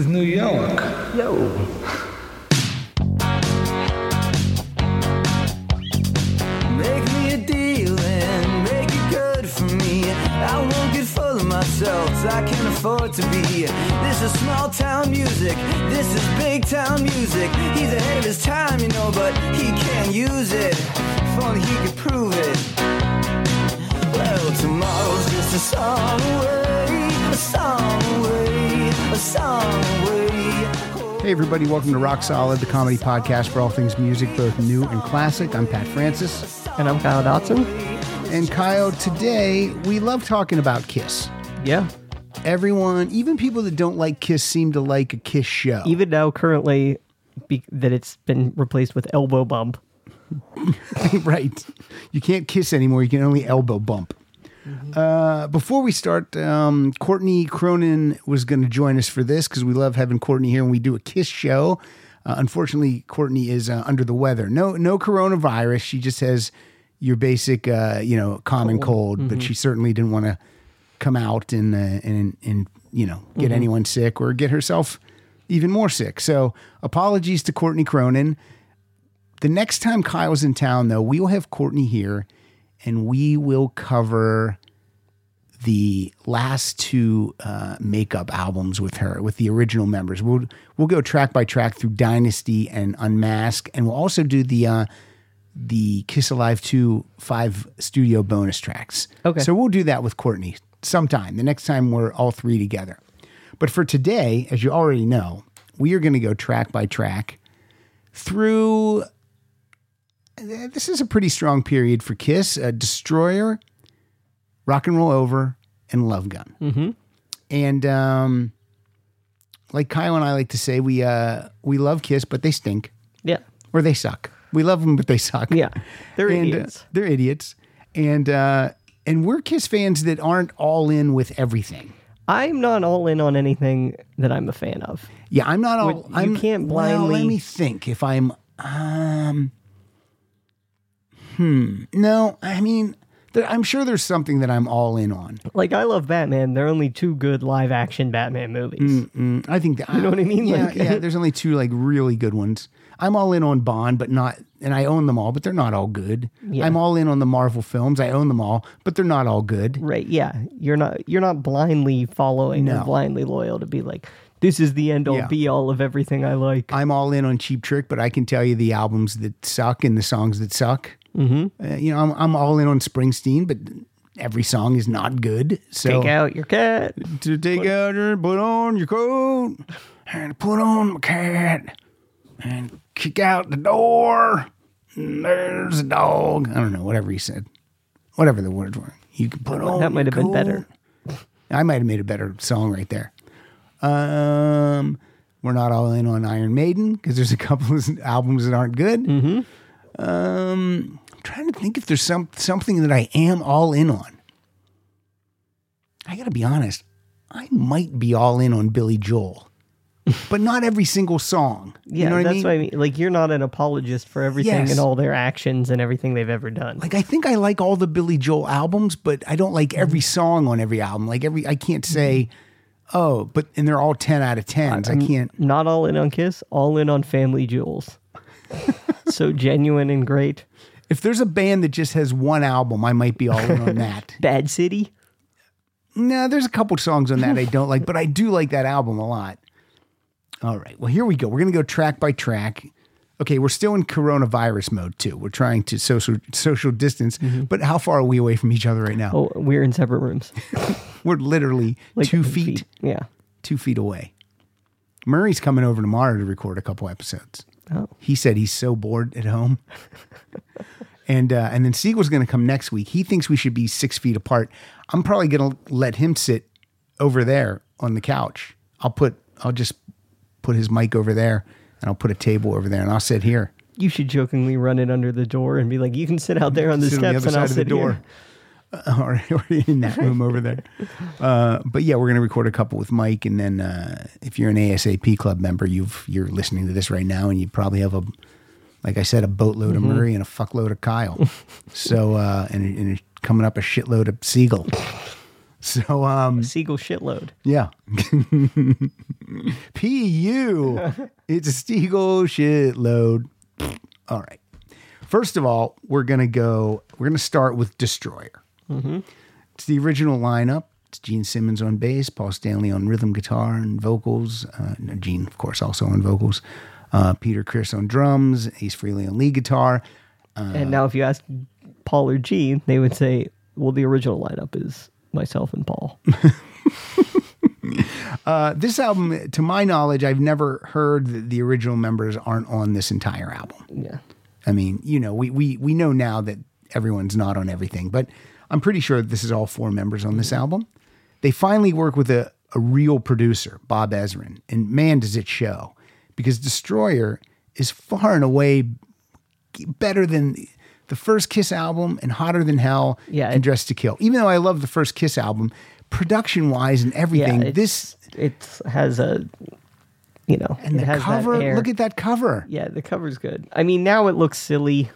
is New York. Yo. Make me a deal and make it good for me. I won't get full of myself, I can't afford to be. This is small town music, this is big town music. He's ahead of his time, you know, but he can't use it. If only he could prove it. Well, tomorrow's just a song away, a song away. Hey, everybody, welcome to Rock Solid, the comedy podcast for all things music, both new and classic. I'm Pat Francis. And I'm Kyle Dotson. And Kyle, today we love talking about Kiss. Yeah. Everyone, even people that don't like Kiss, seem to like a Kiss show. Even now, currently, be- that it's been replaced with elbow bump. right. You can't kiss anymore, you can only elbow bump. Uh, before we start, um, Courtney Cronin was going to join us for this because we love having Courtney here and we do a Kiss show. Uh, unfortunately, Courtney is uh, under the weather. No, no coronavirus. She just has your basic, uh, you know, common cold. But she certainly didn't want to come out and uh, and and you know get anyone sick or get herself even more sick. So apologies to Courtney Cronin. The next time Kyle's in town, though, we will have Courtney here and we will cover the last two uh, makeup albums with her, with the original members. We'll we'll go track by track through Dynasty and Unmask, and we'll also do the uh, the Kiss Alive two five studio bonus tracks. Okay. so we'll do that with Courtney sometime. The next time we're all three together. But for today, as you already know, we are going to go track by track through this is a pretty strong period for Kiss. Uh, Destroyer, Rock and Roll Over, and Love Gun. Mm-hmm. And um, like Kyle and I like to say, we uh, we love Kiss, but they stink Yeah. or they suck. We love them, but they suck. Yeah. They're and, uh, idiots. they're idiots, and uh, and we're Kiss fans that aren't all in with everything. I'm not all in on anything that I'm a fan of. Yeah, I'm not all. Would- you I'm, can't Well, let me think. If I'm, um, hmm, no, I mean, there, I'm sure there's something that I'm all in on. Like, I love Batman. There are only two good live action Batman movies. Mm, I think that You know what I mean? Yeah, Like- yeah. There's only two like really good ones. I'm all in on Bond, but not, and I own them all, but they're not all good. Yeah. I'm all in on the Marvel films. I own them all, but they're not all good. Right. Yeah. You're not you're not blindly following No. or blindly loyal to be like, this is the end all Yeah. be all of everything I like. I'm all in on Cheap Trick, but I can tell you the albums that suck and the songs that suck. Mm-hmm. Uh, you know, I'm, I'm all in on Springsteen, but every song is not good. So Take out your cat. to take out your put on your coat and put on my cat and kick out the door. There's a dog. I don't know, whatever he said. Whatever the words were. You can put on That might have been better. I might have made a better song right there. Um, we're not all in on Iron Maiden because there's a couple of albums that aren't good. Mm-hmm. Um, I'm trying to think if there's some something that I am all in on. I got to be honest. I might be all in on Billy Joel, but not every single song. Yeah, you know what that's I mean? what I mean. Like you're not an apologist for everything Yes. and all their actions and everything they've ever done. like I think I like all the Billy Joel albums, but I don't like Mm-hmm. every song on every album. Like every I can't say, oh, but and they're all ten out of tens. I can't. not all in on Kiss, all in on Family Jewels. so genuine and great. If there's a band that just has one album, I might be all in on that. Bad City. no, there's a couple songs on that I don't like, but I do like that album a lot. All right, well here we go. We're gonna go track by track. Okay, we're still in coronavirus mode too. We're trying to social social distance, mm-hmm. but how far are we away from each other right now? Oh, we're in separate rooms. We're literally Like two feet. Yeah. two feet away. Murray's coming over tomorrow to record a couple episodes. Oh. He said he's so bored at home. and uh, and then Siegel's going to come next week. He thinks we should be six feet apart. I'm probably going to let him sit over there on the couch. I'll put I'll just put his mic over there, and I'll put a table over there, and I'll sit here. You should jokingly run it under the door and be like, "You can sit out there on the Sit on the steps, and I'll side of the sit door. here." Or, or in that room over there. Uh, but yeah, we're going to record a couple with Mike, and then uh, if you're an ASAP club member, you've you're listening to this right now, and you probably have a, like I said, a boatload Mm-hmm. of Murray and a fuckload of Kyle. so uh, and, and coming up a shitload of Siegel. So um Seagull shitload. yeah. P.U. It's a Siegel shitload. All right. First of all, we're going to go, we're going to start with Destroyer. It's the original lineup. It's Gene Simmons on bass, Paul Stanley on rhythm guitar and vocals. Uh, Gene, of course, also on vocals. Uh, Peter Criss on drums. Ace Frehley on lead guitar. and now, if you ask Paul or Gene, they would say, "Well, the original lineup is myself and Paul." Uh, this album, to my knowledge, I've never heard that the original members aren't on this entire album. yeah, I mean, you know, we we we know now that everyone's not on everything, but I'm pretty sure this is all four members on this album. They finally work with a, a real producer, Bob Ezrin, and man, does it show because Destroyer is far and away better than the first Kiss album and hotter than hell Yeah, and Dressed to Kill. Even though I love the first Kiss album, production wise and everything, yeah. This it has a, you know, and it the has that cover. Look at that cover. Yeah, the cover's good. I mean, now it looks silly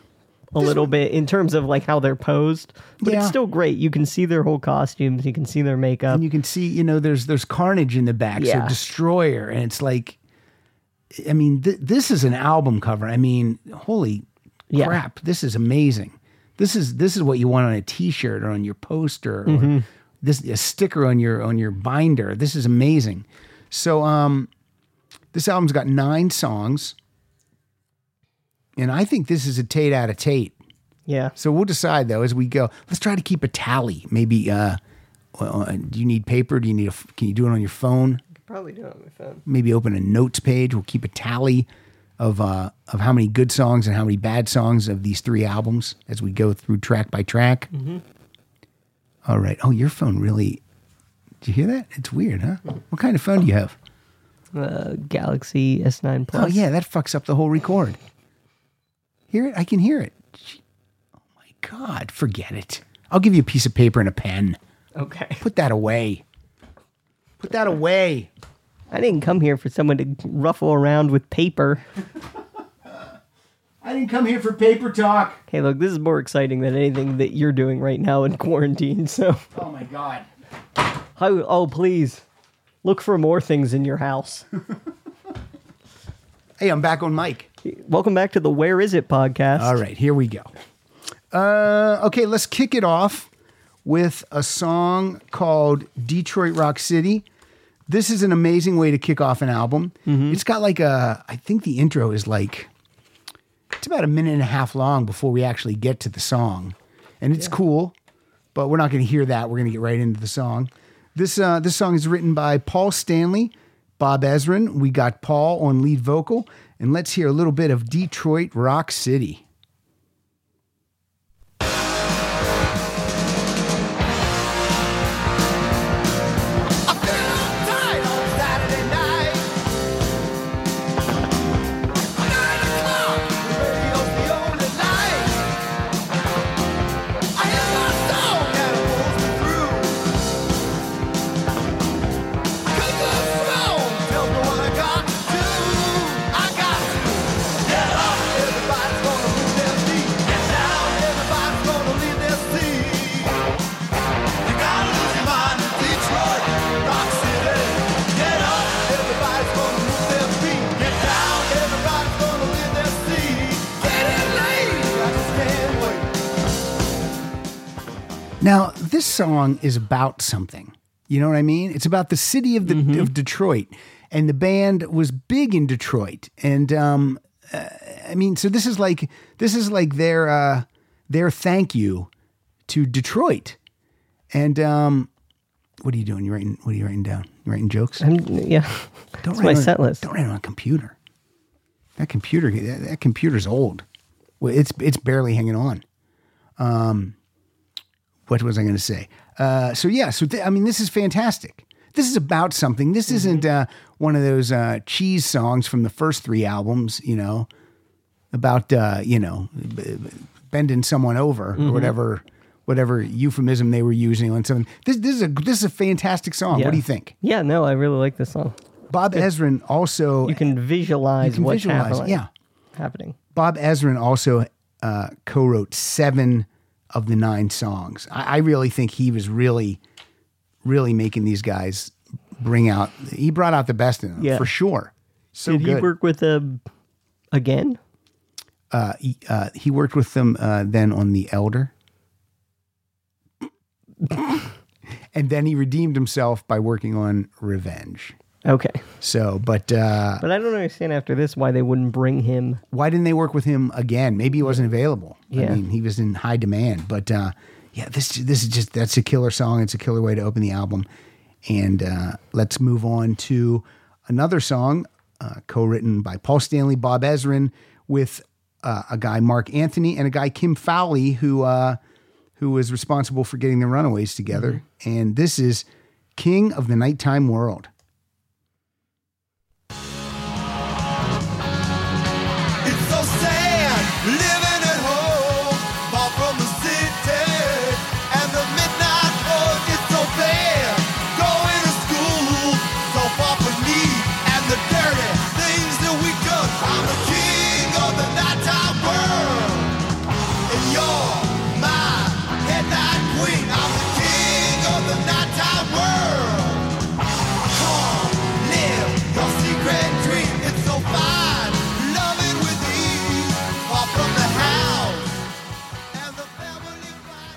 a little bit in terms of like how they're posed, but Yeah. it's still great. You can see their whole costumes, you can see their makeup. and you can see you know there's there's carnage in the back Yeah. so destroyer and it's like i mean th- this is an album cover i mean holy Yeah. crap this is amazing this is this is what you want on a t-shirt or on your poster or Mm-hmm. this a sticker on your on your binder this is amazing so um this album's got nine songs and i think this is a tate out of tate yeah, so we'll decide though as we go. Let's try to keep a tally. Maybe uh, well, uh, do you need paper? Do you need a? f- Can you do it on your phone? I could probably do it on my phone. Maybe open a notes page. We'll keep a tally of uh, of how many good songs and how many bad songs of these three albums as we go through track by track. All right. Oh, your phone really. Did you hear that? It's weird, huh? What kind of phone do you have? Uh, Galaxy S9 Plus. Oh yeah, that fucks up the whole record. Hear it? I can hear it. Gee- Oh my god, forget it. I'll give you a piece of paper and a pen. Okay. Put that away. Put that away. I didn't come here for someone to ruffle around with paper. I didn't come here for paper talk. Hey, look, this is more exciting than anything that you're doing right now in quarantine. So, Oh my god. oh, oh please, look for more things in your house. Hey, I'm back on mic. Welcome back to the Where Is It podcast. All right, here we go. Uh, okay, let's kick it off with a song called Detroit Rock City. This is an amazing way to kick off an album. It's got like a, I think the intro is like, it's about a minute and a half long before we actually get to the song. And it's cool, but we're not going to hear that. We're going to get right into the song. This, uh, this song is written by Paul Stanley, Bob Ezrin. We got Paul on lead vocal. And let's hear a little bit of Detroit Rock City. Now, this song is about something. You know what I mean? It's about the city of the of Detroit, and the band was big in Detroit. And um, uh, I mean, so this is like this is like their uh, their thank you to Detroit. And um, what are you doing? You writing? What are you writing down? You writing jokes? I'm, yeah, Don't it's my write on- set list. Don't write it on a computer. That computer, that, that computer's old. Well, it's it's barely hanging on. Um, what was I going to say? Uh, so yeah, so th- I mean, this is fantastic. This is about something. This isn't uh, one of those uh, cheese songs from the first three albums. You know, about uh, you know b- bending someone over or whatever whatever euphemism they were using on something. This this is a this is a fantastic song. Yeah. What do you think? Yeah, no, I really like this song. Bob Ezrin also You can visualize you can what's visualize, happening. yeah. happening. Bob Ezrin also uh, co-wrote seven of the nine songs. I, I really think he was really, really making these guys bring out. He brought out the best in them Yeah. for sure. So Did good. he work with them again? uh, he, uh, he worked with them uh, then on The Elder. and then he redeemed himself by working on Revenge. Okay, So, but uh, but I don't understand after this why they wouldn't bring him. why didn't they work with him again? Maybe he wasn't available. I Yeah. mean, he was in high demand. But uh, yeah, this this is just that's a killer song. It's a killer way to open the album. And uh, let's move on to another song uh, co-written by Paul Stanley, Bob Ezrin, with uh, a guy Mark Anthony and a guy Kim Fowley, who uh, who was responsible for getting the Runaways together. And this is King of the Nighttime World.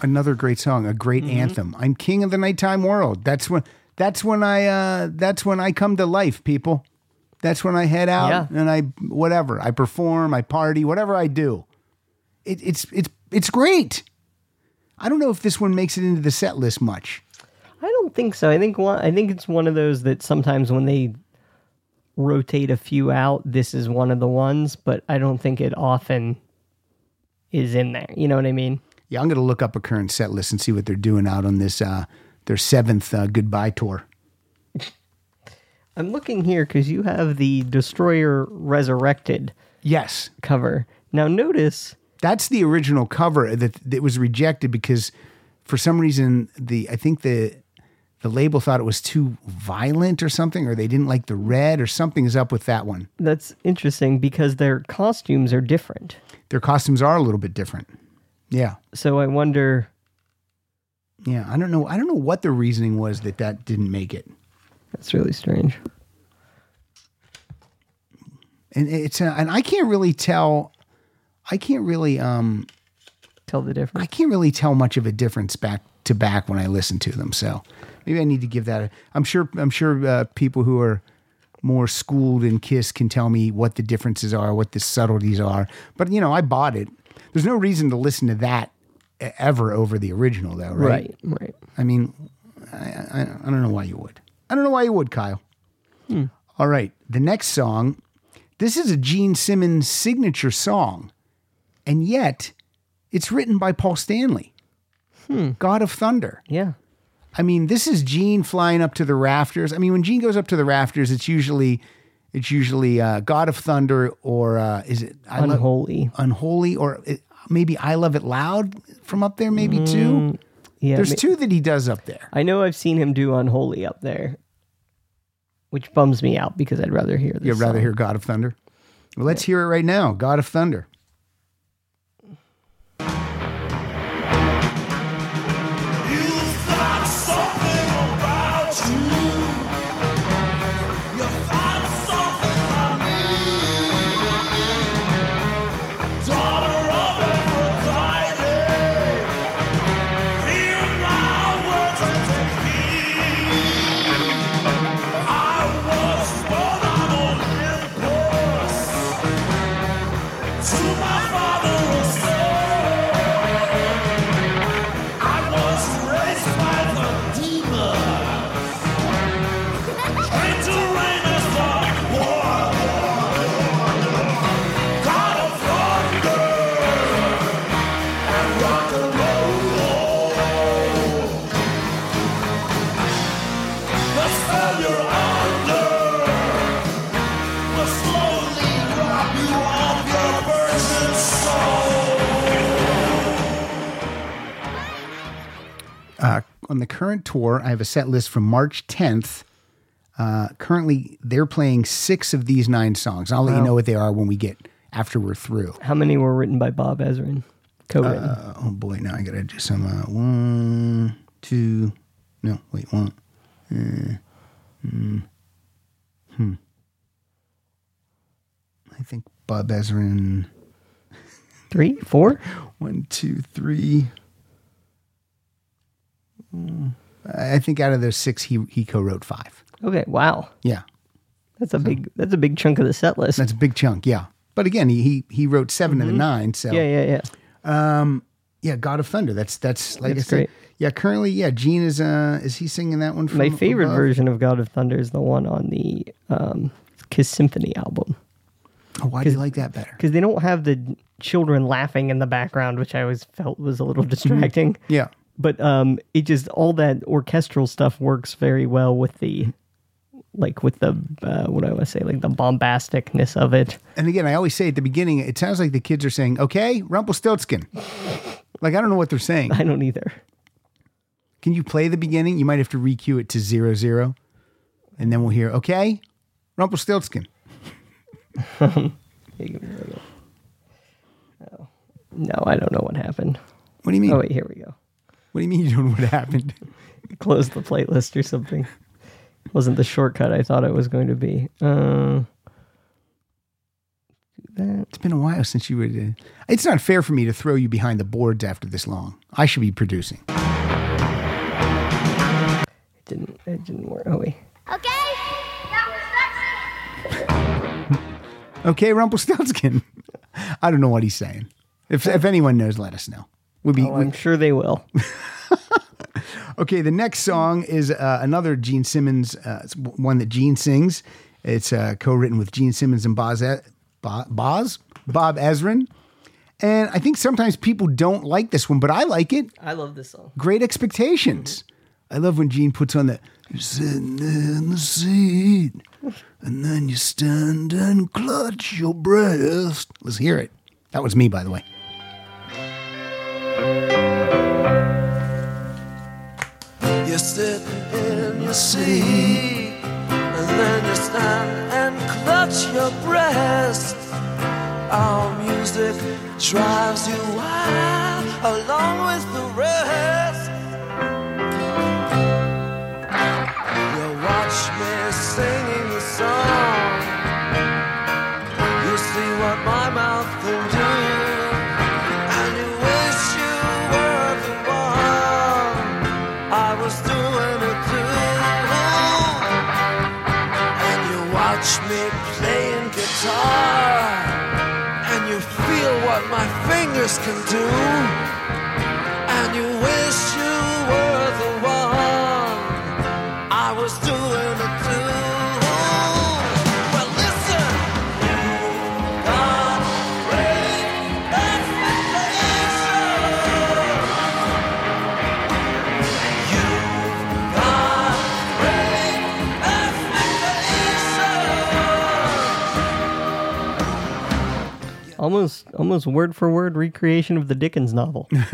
Another great song, a great anthem. I'm king of the nighttime world. That's when that's when I uh that's when I come to life, people. That's when I head out Yeah. and I whatever. I perform, I party, whatever I do. It, it's it's it's great. I don't know if this one makes it into the set list much. I don't think so. I think one. I think it's one of those that sometimes when they rotate a few out, this is one of the ones. But I don't think it often is in there. You know what I mean? Yeah, I'm gonna look up a current set list and see what they're doing out on this uh their seventh uh, goodbye tour. I'm looking here because you have the Destroyer Resurrected Yes, cover. Now notice That's the original cover that that was rejected because for some reason the I think the the label thought it was too violent or something or they didn't like the red or something is up with that one. that's interesting because their costumes are different. Their costumes are a little bit different. Yeah. So I wonder. Yeah, I don't know I don't know what the reasoning was that that didn't make it. That's really strange. And it's uh, and I can't really tell I can't really um Tell the difference. I can't really tell much of a difference back to back when I listen to them. So maybe I need to give that. A, I'm sure. I'm sure uh, people who are more schooled in Kiss can tell me what the differences are, what the subtleties are. But you know, I bought it. There's no reason to listen to that ever over the original, though, right? Right. Right. I mean, I, I, I don't know why you would. I don't know why you would, Kyle. Hmm. All right, the next song. This is a Gene Simmons signature song, and yet it's written by Paul Stanley, hmm. God of Thunder. Yeah. I mean, this is Gene flying up to the rafters. I mean, when Gene goes up to the rafters, it's usually it's usually uh, God of Thunder or uh, is it I Unholy. Unholy, or it, maybe I Love It Loud from up there, maybe too. Yeah. There's ma- two that he does up there. I know I've seen him do Unholy up there, which bums me out because I'd rather hear this. You'd rather song. hear God of Thunder? Well, let's hear it right now. God of Thunder. On the current tour, I have a set list from March 10th. Uh, currently, they're playing six of these nine songs. I'll let you know what they are when we get after we're through. How many were written by Bob Ezrin? Co-written. Uh, oh boy, now I gotta do some. Uh, one, two, No, wait, one. Uh, mm, hmm. I think Bob Ezrin. Three, four. One, two, three. I think out of those six, he he co-wrote five. Okay, wow, Yeah, that's a big that's a big chunk of the set list. that's a big chunk. Yeah, but again, he he, he wrote 7 of the nine. So yeah, yeah, yeah. um, yeah, God of Thunder. That's that's like That's I said. great. Yeah, currently, yeah, Gene is uh is he singing that one? From My favorite above? version of God of Thunder is the one on the um, Kiss Symphony album Oh, why do you like that better? because they don't have the children laughing in the background, which I always felt was a little distracting. Yeah, but um, it just all that orchestral stuff works very well with the like with the uh, what do I want to say like the bombasticness of it. and again, I always say at the beginning, it sounds like the kids are saying, "Okay, Rumpelstiltskin." like I don't know what they're saying. I don't either. Can you play the beginning? You might have to recue it to zero zero, and then we'll hear, "Okay, Rumpelstiltskin." Oh. No, I don't know what happened. What do you mean? Oh wait, here we go. What do you mean you don't know what happened? Close the playlist or something. Wasn't the shortcut I thought it was going to be. Uh, that. It's been a while since you were. Uh, it's not fair for me to throw you behind the boards after this long. I should be producing. It didn't. It didn't work. Oh wait. Okay? Now Okay, Rumpelstiltskin. I don't know what he's saying. If if anyone knows, let us know. Would be Oh, I'm sure they will. okay. The next song is uh, another Gene Simmons uh, it's one that Gene sings. It's uh, co-written with Gene Simmons and Boz, E- Bo- Boz Bob Ezrin. And I think sometimes people don't like this one, but I like it. I love this song. Great expectations. I love when Gene puts on that. you're sitting in the seat, and then you stand and clutch your breast. Let's hear it. That was me, by the way. You're sitting in your seat, and then you stand and clutch your breast. Our music drives you wild along with the rest. Can do. Almost, almost word for word recreation of the Dickens novel. it's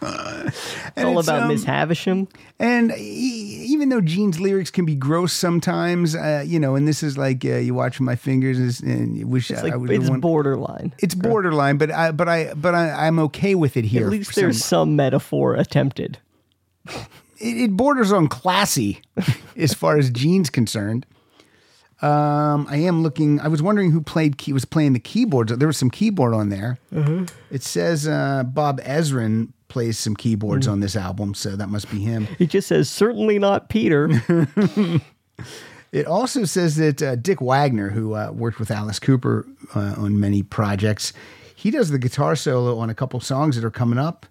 all it's, about um, Miss Havisham. And e- even though Gene's lyrics can be gross sometimes, uh, you know, and this is like uh, you watch my fingers and- you wish It's I, like I was it's borderline. it's borderline, but I, but I, but I, I'm okay with it here. At least for some- there's some metaphor attempted. it, it borders on classy as far as Gene's concerned. Um, I am looking. I was wondering who played key was playing the keyboards. There was some keyboard on there. It says uh, Bob Ezrin plays some keyboards on this album, so that must be him. It just says certainly not Peter. It also says that uh, Dick Wagner, who uh, worked with Alice Cooper uh, on many projects, he does the guitar solo on a couple songs that are coming up,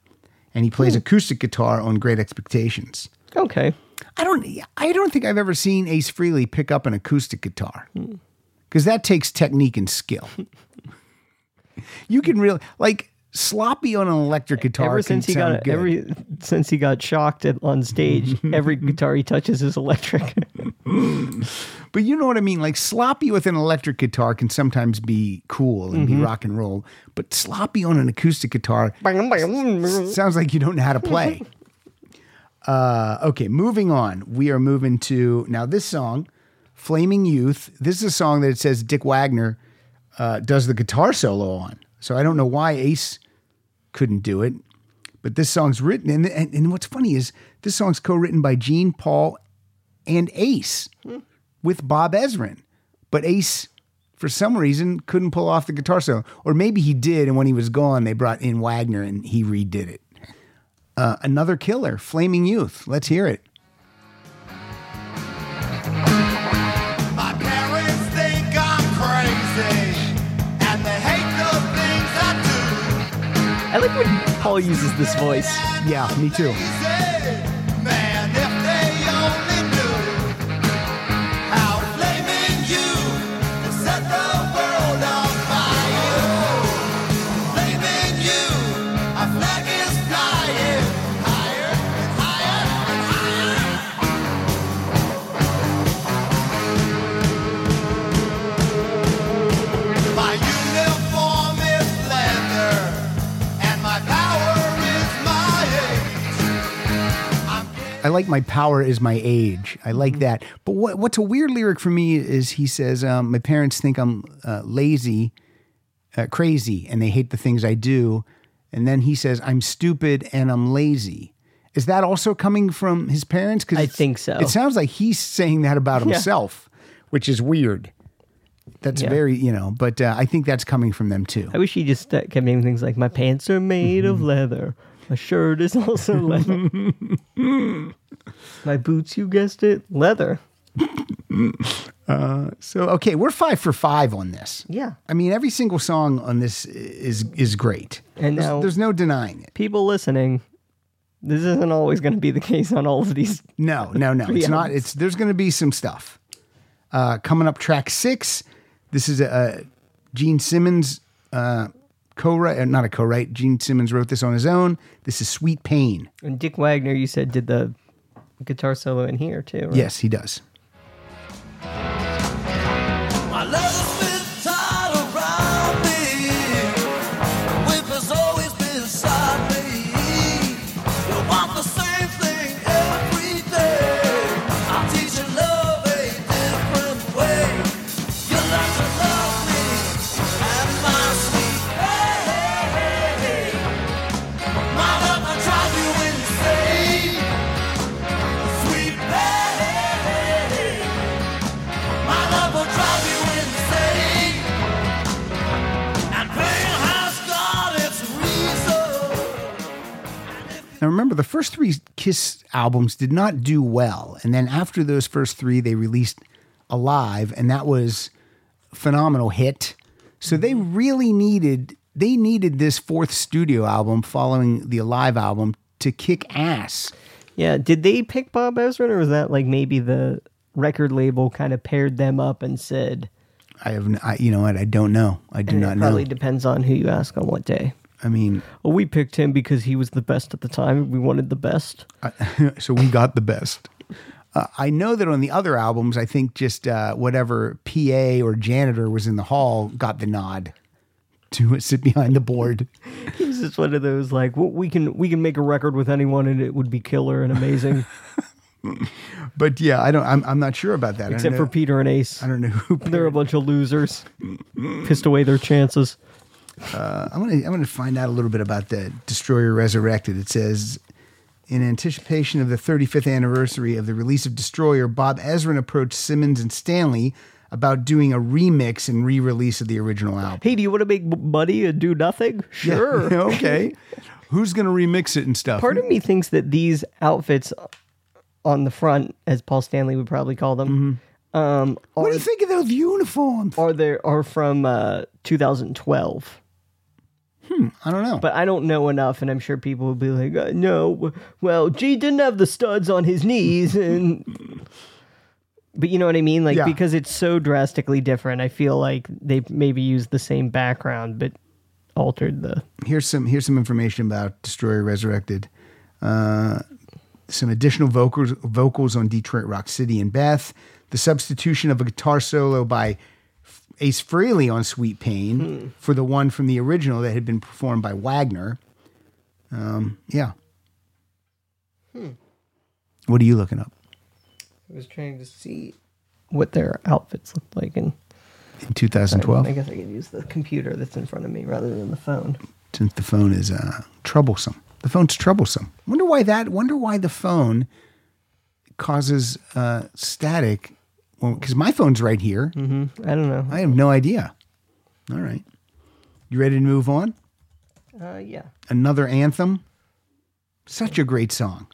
and he plays acoustic guitar on Great Expectations. okay. I don't. I don't think I've ever seen Ace Frehley pick up an acoustic guitar because that takes technique and skill. you can really like sloppy on an electric guitar. Ever since he got good. every since he got shocked at, on stage, every guitar he touches is electric. But you know what I mean? Like sloppy with an electric guitar can sometimes be cool and Mm-hmm. be rock and roll, but sloppy on an acoustic guitar sounds like you don't know how to play. uh, okay, moving on. We are moving to now this song, Flaming Youth. This is a song that it says Dick Wagner uh, does the guitar solo on. So I don't know why Ace couldn't do it, But this song's written, and, and, and what's funny is this song's co written by Gene, Paul, and Ace with Bob Ezrin. But Ace, for some reason, couldn't pull off the guitar solo. Or maybe he did, and when he was gone, they brought in Wagner and he redid it. Uh, another killer, Flaming Youth. Let's hear it. My parents think I'm crazy, and they hate the things I do. I like when Paul uses this voice. Yeah, me too. Like my power is my age. I like that. But what, what's a weird lyric for me is he says, um, My parents think I'm uh, lazy, uh, crazy, and they hate the things I do. And then he says, I'm stupid and I'm lazy. Is that also coming from his parents? Cause I think so. It sounds like he's saying that about Yeah. himself, which is weird. That's Yeah. very, you know, but uh, I think that's coming from them too. I wish he just uh, kept naming things like my pants are made Mm-hmm. of leather. My shirt is also leather. my boots, you guessed it, leather. So, okay, we're five for five on this. Yeah. I mean, every single song on this is is great. And there's, now- there's no denying it. People listening, this isn't always going to be the case on all of these. No, no, no. Three It's not. albums. It's there's going to be some stuff. Uh, coming up, track six. This is a, a Gene Simmons uh, co-write, uh, not a co-write. Gene Simmons wrote this on his own. This is "Sweet Pain." And Dick Wagner, you said, did the guitar solo in here too. Right? Yes, he does. Now remember, the first three Kiss albums did not do well, and then after those first three, they released Alive, and that was a phenomenal hit. So they mm-hmm. really needed they needed this fourth studio album following the Alive album to kick ass. Yeah. Did they pick Bob Ezrin, or was that like maybe the record label kind of paired them up and said, I have, I, you know what? I don't know. I do and not it know. probably depends on who you ask on what day. I mean, Well, we picked him because he was the best at the time. We wanted the best. so we got the best. Uh, I know that on the other albums, I think just uh, whatever PA or janitor was in the hall got the nod to sit behind the board. He was just one of those like, well, we can we can make a record with anyone and it would be killer and amazing, But yeah, I don't. I'm, I'm not sure about that. Except for Peter and Ace. I don't know who. They're a bunch of losers, pissed away their chances. I'm gonna I'm gonna find out a little bit about the Destroyer Resurrected. It says. In anticipation of the 35th anniversary of the release of Destroyer, Bob Ezrin approached Simmons and Stanley about doing a remix and re-release of the original album. Hey, do you want to make money and do nothing? Sure. okay. Who's gonna remix it and stuff? Part of me thinks that these outfits on the front, as Paul Stanley would probably call them, um, what are, do you think of those uniforms? are there are from uh, 2012. I don't know. But I don't know enough, and I'm sure people will be like, uh, "No, well, G didn't have the studs on his knees," and but you know what I mean, like Yeah. because it's so drastically different. I feel like they maybe used the same background, but altered the. here's some here's some information about Destroyer Resurrected. Uh, some additional vocals vocals on Detroit Rock City and Beth. The substitution of a guitar solo by Ace Frehley on Sweet Pain for the one from the original that had been performed by Wagner. Um, yeah. What are you looking up I was trying to see what their outfits looked like, and in 2012? I guess I could use the computer that's in front of me rather than the phone. Since the phone is uh, troublesome. The phone's troublesome. Wonder why that. Wonder why the phone causes uh, static. Well, because my phone's right here. I don't know. I have no idea. All right. You ready to move on? Uh, yeah. Another anthem. Such a great song.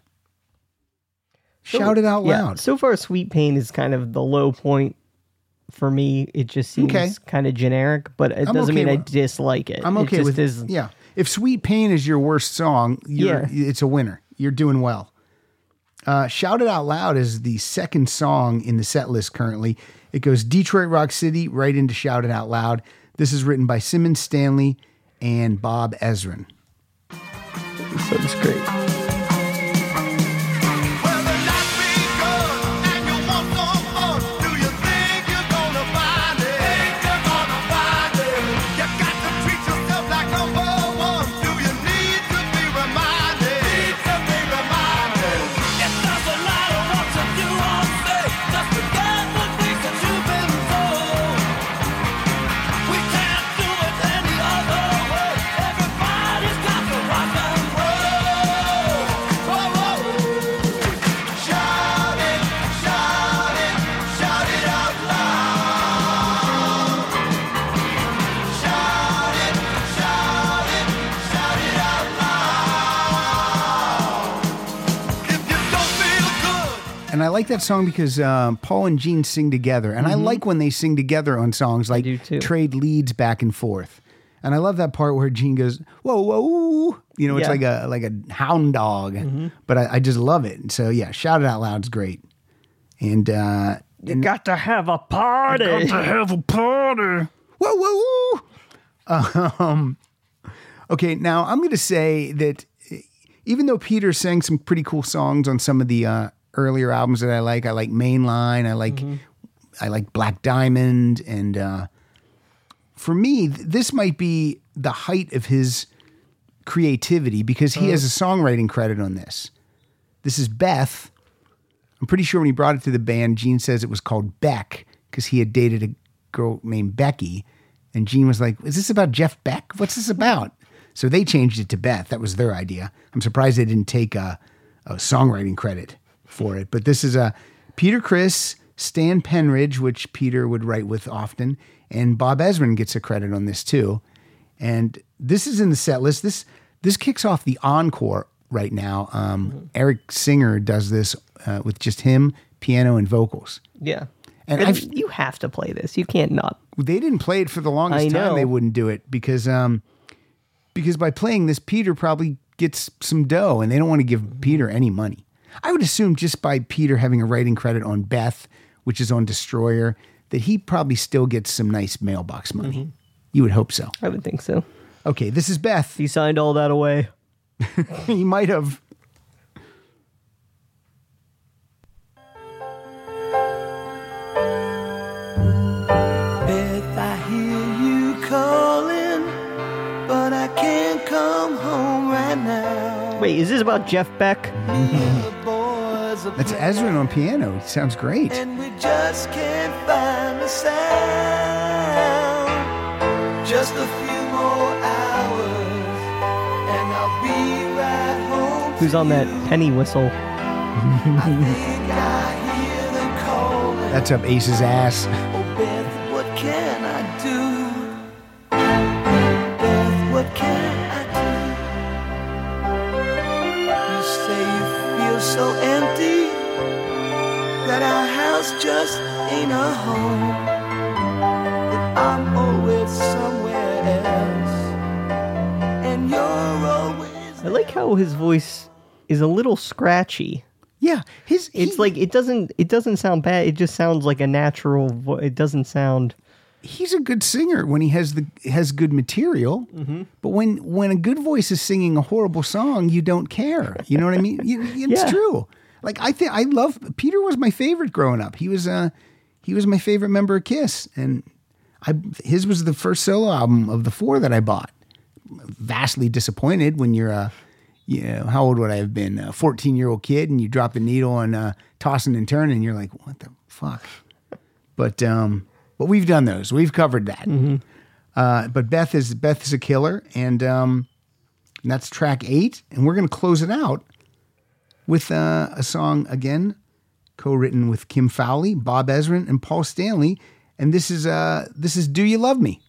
Shout it out Yeah, loud. So far, Sweet Pain is kind of the low point for me. It just seems Okay. kind of generic, but it I'm doesn't okay mean I dislike it. I'm It okay just with is, Yeah. If Sweet Pain is your worst song, you're, it's a winner. You're doing well. Uh, Shout It Out Loud is the second song in the set list currently. It goes Detroit Rock City right into Shout It Out Loud. This is written by Simmons Stanley and Bob Ezrin. So it's great. And I like that song because um, Paul and Gene sing together. And I like when they sing together on songs, like trade leads back and forth. And I love that part where Gene goes, whoa, whoa, whoa. You know, it's Yeah. like a like a hound dog. But I, I just love it. So yeah, shout it out loud loud's great. And uh You got to have a party. You got to have a party. Whoa, whoa, whoa. Um, okay, now I'm going to say that eh, even though Peter sang some pretty cool songs on some of the uh, earlier albums that I like, I like Mainline, I like I like Black Diamond, and uh, for me, th- this might be the height of his creativity because he has a songwriting credit on this. This is Beth. I'm pretty sure when he brought it to the band, Gene says it was called Beck because he had dated a girl named Becky. And Gene was like, Is this about Jeff Beck? What's this about? So they changed it to Beth. That was their idea. I'm surprised they didn't take a, a songwriting credit for it. But this is a Peter Criss, Stan Penridge, which Peter would write with often, and Bob Ezrin gets a credit on this too. And this is in the set list. This this kicks off the encore right now. Um, Eric Singer does this uh, with just him, piano, and vocals. yeah. And you have to play this. You can't not. They didn't play it for the longest time. They wouldn't do it because um, because by playing this, Peter probably gets some dough, and they don't want to give Peter any money. I would assume just by Peter having a writing credit on Beth, which is on Destroyer, that he probably still gets some nice mailbox money. Mm-hmm. You would hope so. I would think so. Okay, this is Beth. He signed all that away. he might have. Wait, is this about Jeff Beck? The boys That's Ezrin on piano. It sounds great. and we just can't find the sound. Just a few more hours, and I'll be right home. Who's on that penny whistle? I think I hear them calling. That's up Ace's ass. So empty that our house just ain't a home. That I'm always somewhere else, and you're always. I like how his voice is a little scratchy. Yeah, his It's he- like it doesn't it doesn't sound bad. It just sounds like a natural. Vo- it doesn't sound. He's a good singer when he has the has good material. Mm-hmm. But when when a good voice is singing a horrible song, you don't care. You know what I mean? It's Yeah. true. Like I think I love Peter was my favorite growing up. He was uh he was my favorite member of Kiss, and I his was the first solo album of the four that I bought. Vastly disappointed when you're a you know, how old would I have been? A 14 year old kid, and you drop the needle and uh, tossing and turning, and you're like, what the fuck? But um, but we've done those. We've covered that. Uh, but Beth is Beth is a killer, and um, And that's track eight. And we're going to close it out with uh, a song again, co written with Kim Fowley, Bob Ezrin, and Paul Stanley. And this is uh, this is Do You Love Me?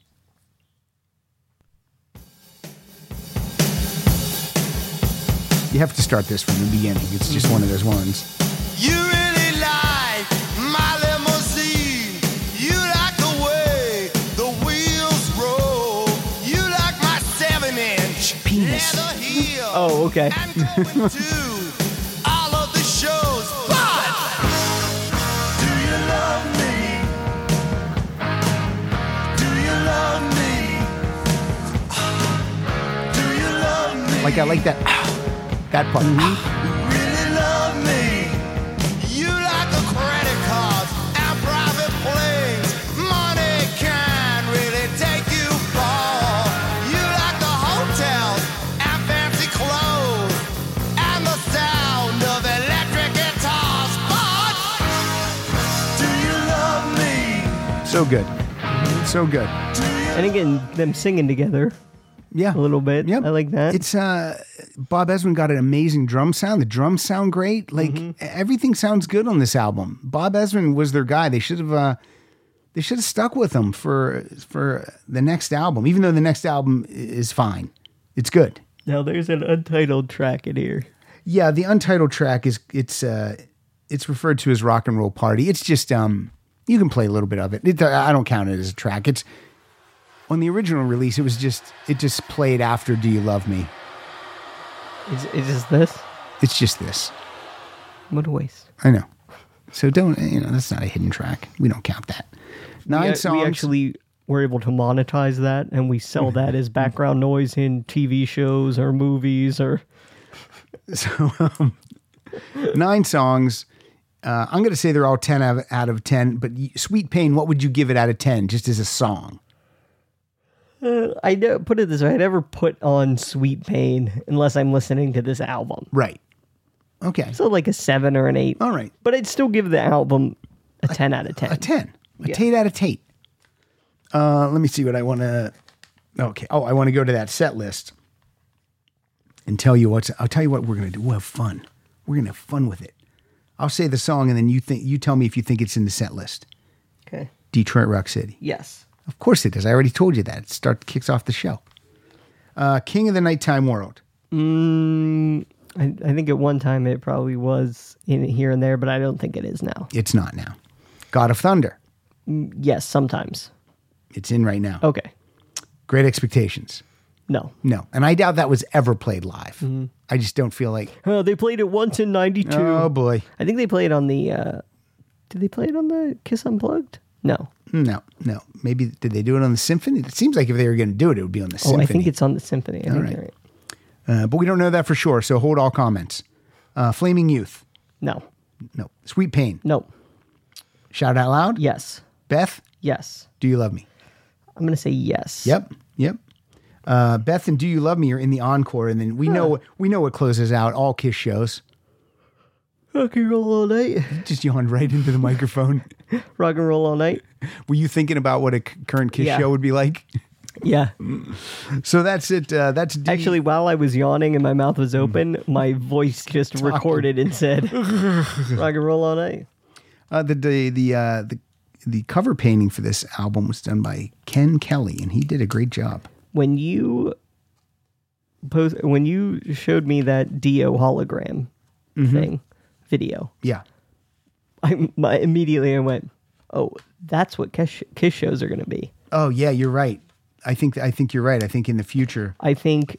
You have to start this from the beginning. It's just one of those ones. Oh, love me? Like I like that that part. really So good. So good. And again, them singing together Yeah. a little bit. Yep. I like that. It's uh Bob Ezrin got an amazing drum sound. The drums sound great. Like Mm-hmm. everything sounds good on this album. Bob Ezrin was their guy. They should have uh they should have stuck with him for for the next album. Even though the next album i- is fine. It's good. now there's an untitled track in here. Yeah, the untitled track is it's uh it's referred to as Rock and Roll Party. It's just um you can play a little bit of it. it I don't count it as a track. It's on the original release it was just it just played after Do You Love Me. Is, is this this? It's just this. What a waste. I know. So don't you know that's not a hidden track. We don't count that. Nine we, songs. we actually were able to monetize that and we sell that as background noise in TV shows or movies or so um, nine songs. Uh, I'm going to say they're all ten out of, out of ten. But Sweet Pain, what would you give it out of ten, just as a song? I know, put it this way, I never put on Sweet Pain unless I'm listening to this album. Right. Okay. So like a seven or an eight. All right. But I'd still give the album a ten out of ten. A ten. A Yeah. Tate out of Tate. Uh, let me see what I want to. Okay. Oh, I want to go to that set list and tell you what's. I'll tell you what we're going to do. We'll have fun. We're going to have fun with it. I'll say the song, and then you think you tell me if you think it's in the set list. Okay. Detroit Rock City. Yes. Of course it is. I already told you that. It start kicks off the show. Uh, King of the Nighttime World. Mm, I, I think at one time it probably was in here and there, but I don't think it is now. It's not now. God of Thunder. Yes, sometimes. It's in right now. Okay. Great Expectations. No. No, and I doubt that was ever played live. I just don't feel like. Oh, they played it once in '92. Oh boy, I think they played it on the. Uh, did they play it on the Kiss Unplugged? No. no, no. Maybe did they do it on the symphony? It seems like if they were going to do it, it would be on the symphony. Oh. I think it's on the Symphony. I think right. right. uh, but we don't know that for sure. So hold all comments. Uh, Flaming Youth. No. No. Sweet Pain. No. Shout out loud. Yes. Beth, Yes. do you love me? I'm gonna say yes. Yep. Yep. Uh, Beth and Do You Love Me are in the encore, and then we know we know what closes out all Kiss shows. Rock and roll all night. Just yawned right into the microphone. Rock and roll all night. Were you thinking about what a c- current Kiss Yeah. show would be like? Yeah. So that's it. Uh, that's D- Actually, while I was yawning and my mouth was open, my voice just recorded and said, "Rock and roll all night." Uh, the the the, uh, the the cover painting for this album was done by Ken Kelly, and he did a great job. When you post, when you showed me that Dio hologram thing video, Yeah, I my, immediately I went, "Oh, that's what Kiss, Kiss shows are going to be." Oh yeah, you're right. I think I think you're right. I think in the future, I think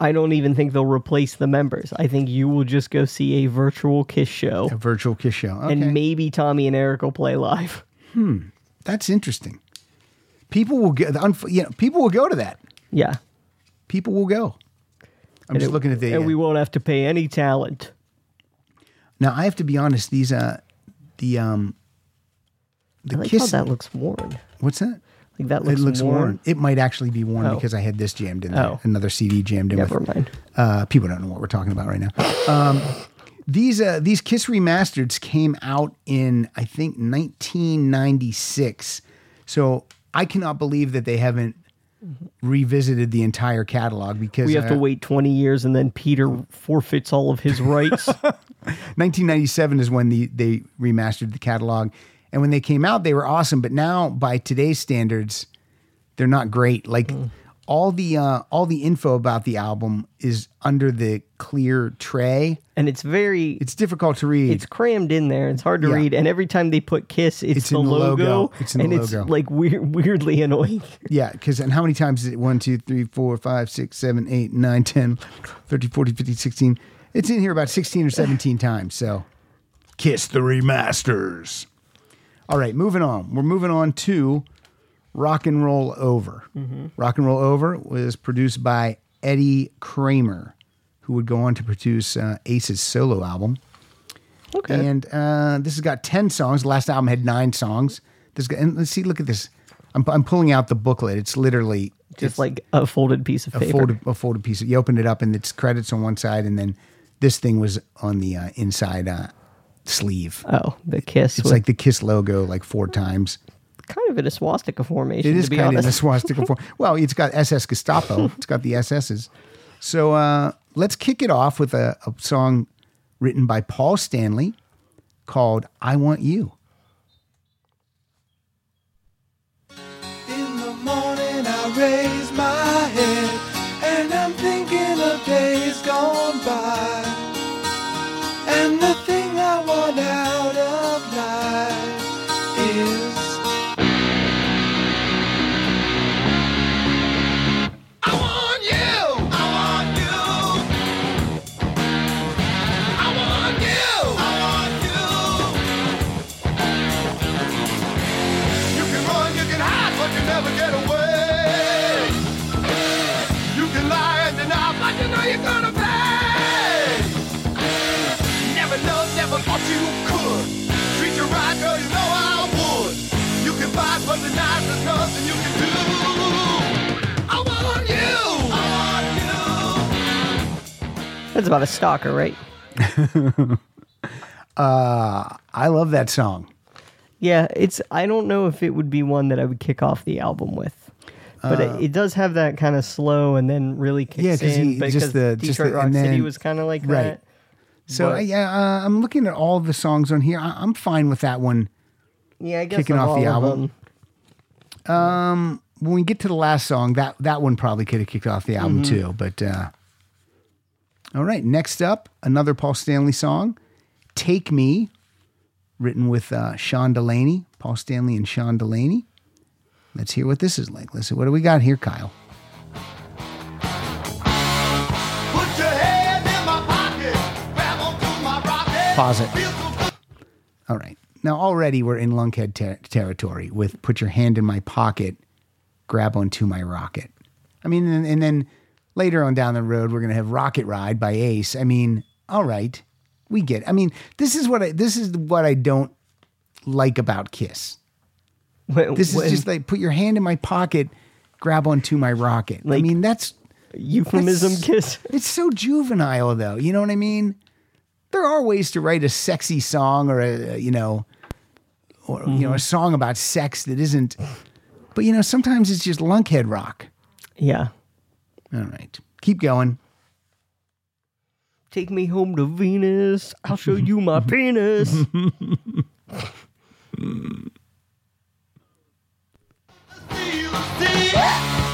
I don't even think they'll replace the members. I think you will just go see a virtual Kiss show, a virtual Kiss show. Okay. and maybe Tommy and Eric will play live. Hmm. That's interesting. People will get. unf- You know, people will go to that. Yeah, People will go. I'm And just it- looking at the. and we won't have to pay any talent. now I have to be honest. These uh, the um, the I like Kiss. that looks worn. what's that? Like that looks, it looks worn. worn. It might actually be worn Oh. because I had this jammed in there. Oh. Another CD jammed in. Never with, mind. Uh, people don't know what we're talking about right now. Um, these uh, these Kiss remasters came out in I think 1996. So I cannot believe that they haven't revisited the entire catalog because We have to wait 20 years and then Peter forfeits all of his rights. 1997 is when the, they remastered the catalog. And when they came out, they were awesome. But now, by today's standards, they're not great. Like mm. All the uh, all the info about the album is under the clear tray. and it's very It's difficult to read. it's crammed in there. It's hard to Yeah. read. And every time they put Kiss, it's, It's the in the logo. logo. It's in the and logo. it's like weird, weirdly annoying. yeah, because and how many times is it? 1, 2, 3, 4, 5, 6, 7, 8, 9, 10, 13, 14, 15, 16. It's in here about 16 or 17 times. So Kiss the Remasters. All right, moving on. We're moving on to Rock and Roll Over. Rock and Roll Over was produced by Eddie Kramer, who would go on to produce uh, Ace's solo album. Okay. And uh, this has got 10 songs. The last album had nine songs. This got, and let's see, look at this. I'm, I'm pulling out the booklet. It's literally Just like a folded piece of a paper. folded, a folded piece. Of, You open it up and it's credits on one side, and then this thing was on the uh, inside uh, sleeve. Oh, the Kiss. It's with like the Kiss logo, like four times. Kind of in a swastika formation. It is to be kind of in a swastika form. Well, it's got SS Gestapo. It's got the SS's. So uh, let's kick it off with a, a song written by Paul Stanley called "I Want You." In the morning I raise about a stalker, right? I love that song. Yeah, it's. I don't know if it would be one that I would kick off the album with, but it, it does have that kind of slow and then really kicks Uh, Yeah, in. he- just because the- just the- Rock and City was kind of like Right. that. So But- yeah, uh, I'm looking at all the songs on here. I, I'm fine with that one. Yeah, I guess Kicking of off the of album. them. When we get to the last song, that that one probably could have kicked off the album Mm-hmm. too. But uh, all right, next up, another Paul Stanley song, "Take Me," written with uh, Sean Delaney, Paul Stanley and Sean Delaney. Let's hear what this is like. Listen, what do we got here, Kyle? Put your hand in my pocket, grab onto my rocket. Pause it. Feel so good. All right. Now already we're in lunkhead ter- territory with "Put your hand in my pocket, grab onto my rocket." I mean, and, and then later on down the road we're gonna have "Rocket Ride" by Ace. I mean, all right, we get. I mean, this is what I this is what I don't like about Kiss. When- This when- is just like put your hand in my pocket, grab onto my rocket. I mean, that's euphemism that's- kiss. It's so juvenile, though. You know what I mean? There are ways to write a sexy song or a you know, or you know, a mm-hmm. song about sex that isn't. But you know, sometimes it's just lunkhead rock. Yeah. All right, keep going. Take me home to Venus. I'll show you my penis.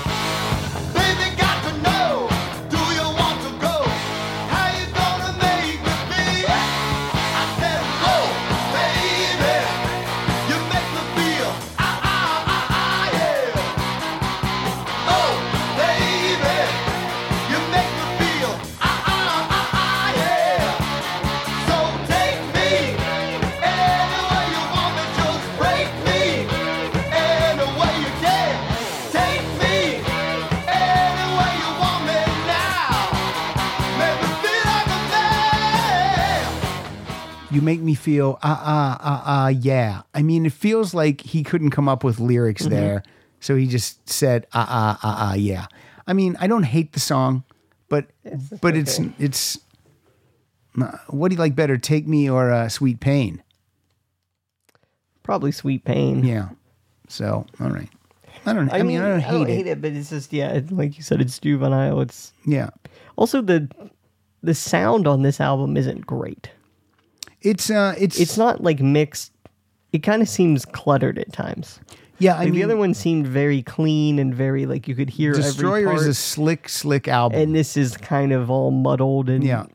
You make me feel ah ah ah ah yeah. I mean, it feels like he couldn't come up with lyrics there, so he just said ah ah ah ah yeah. I mean, I don't hate the song, but but it's it's. uh, What do you like better, "Take Me" or uh, "Sweet Pain"? Probably Sweet Pain. Yeah. So, all right. I don't. I, mean, I don't hate it. but it's just yeah, it, like you said, it's juvenile. It's Yeah, also the the sound on this album isn't great. It's uh, it's It's not like mixed. It kind of seems cluttered at times. yeah. I Like, mean, the other one seemed very clean and very like you could hear Destroyer every is a slick, slick album. and this is kind of all muddled and Yeah.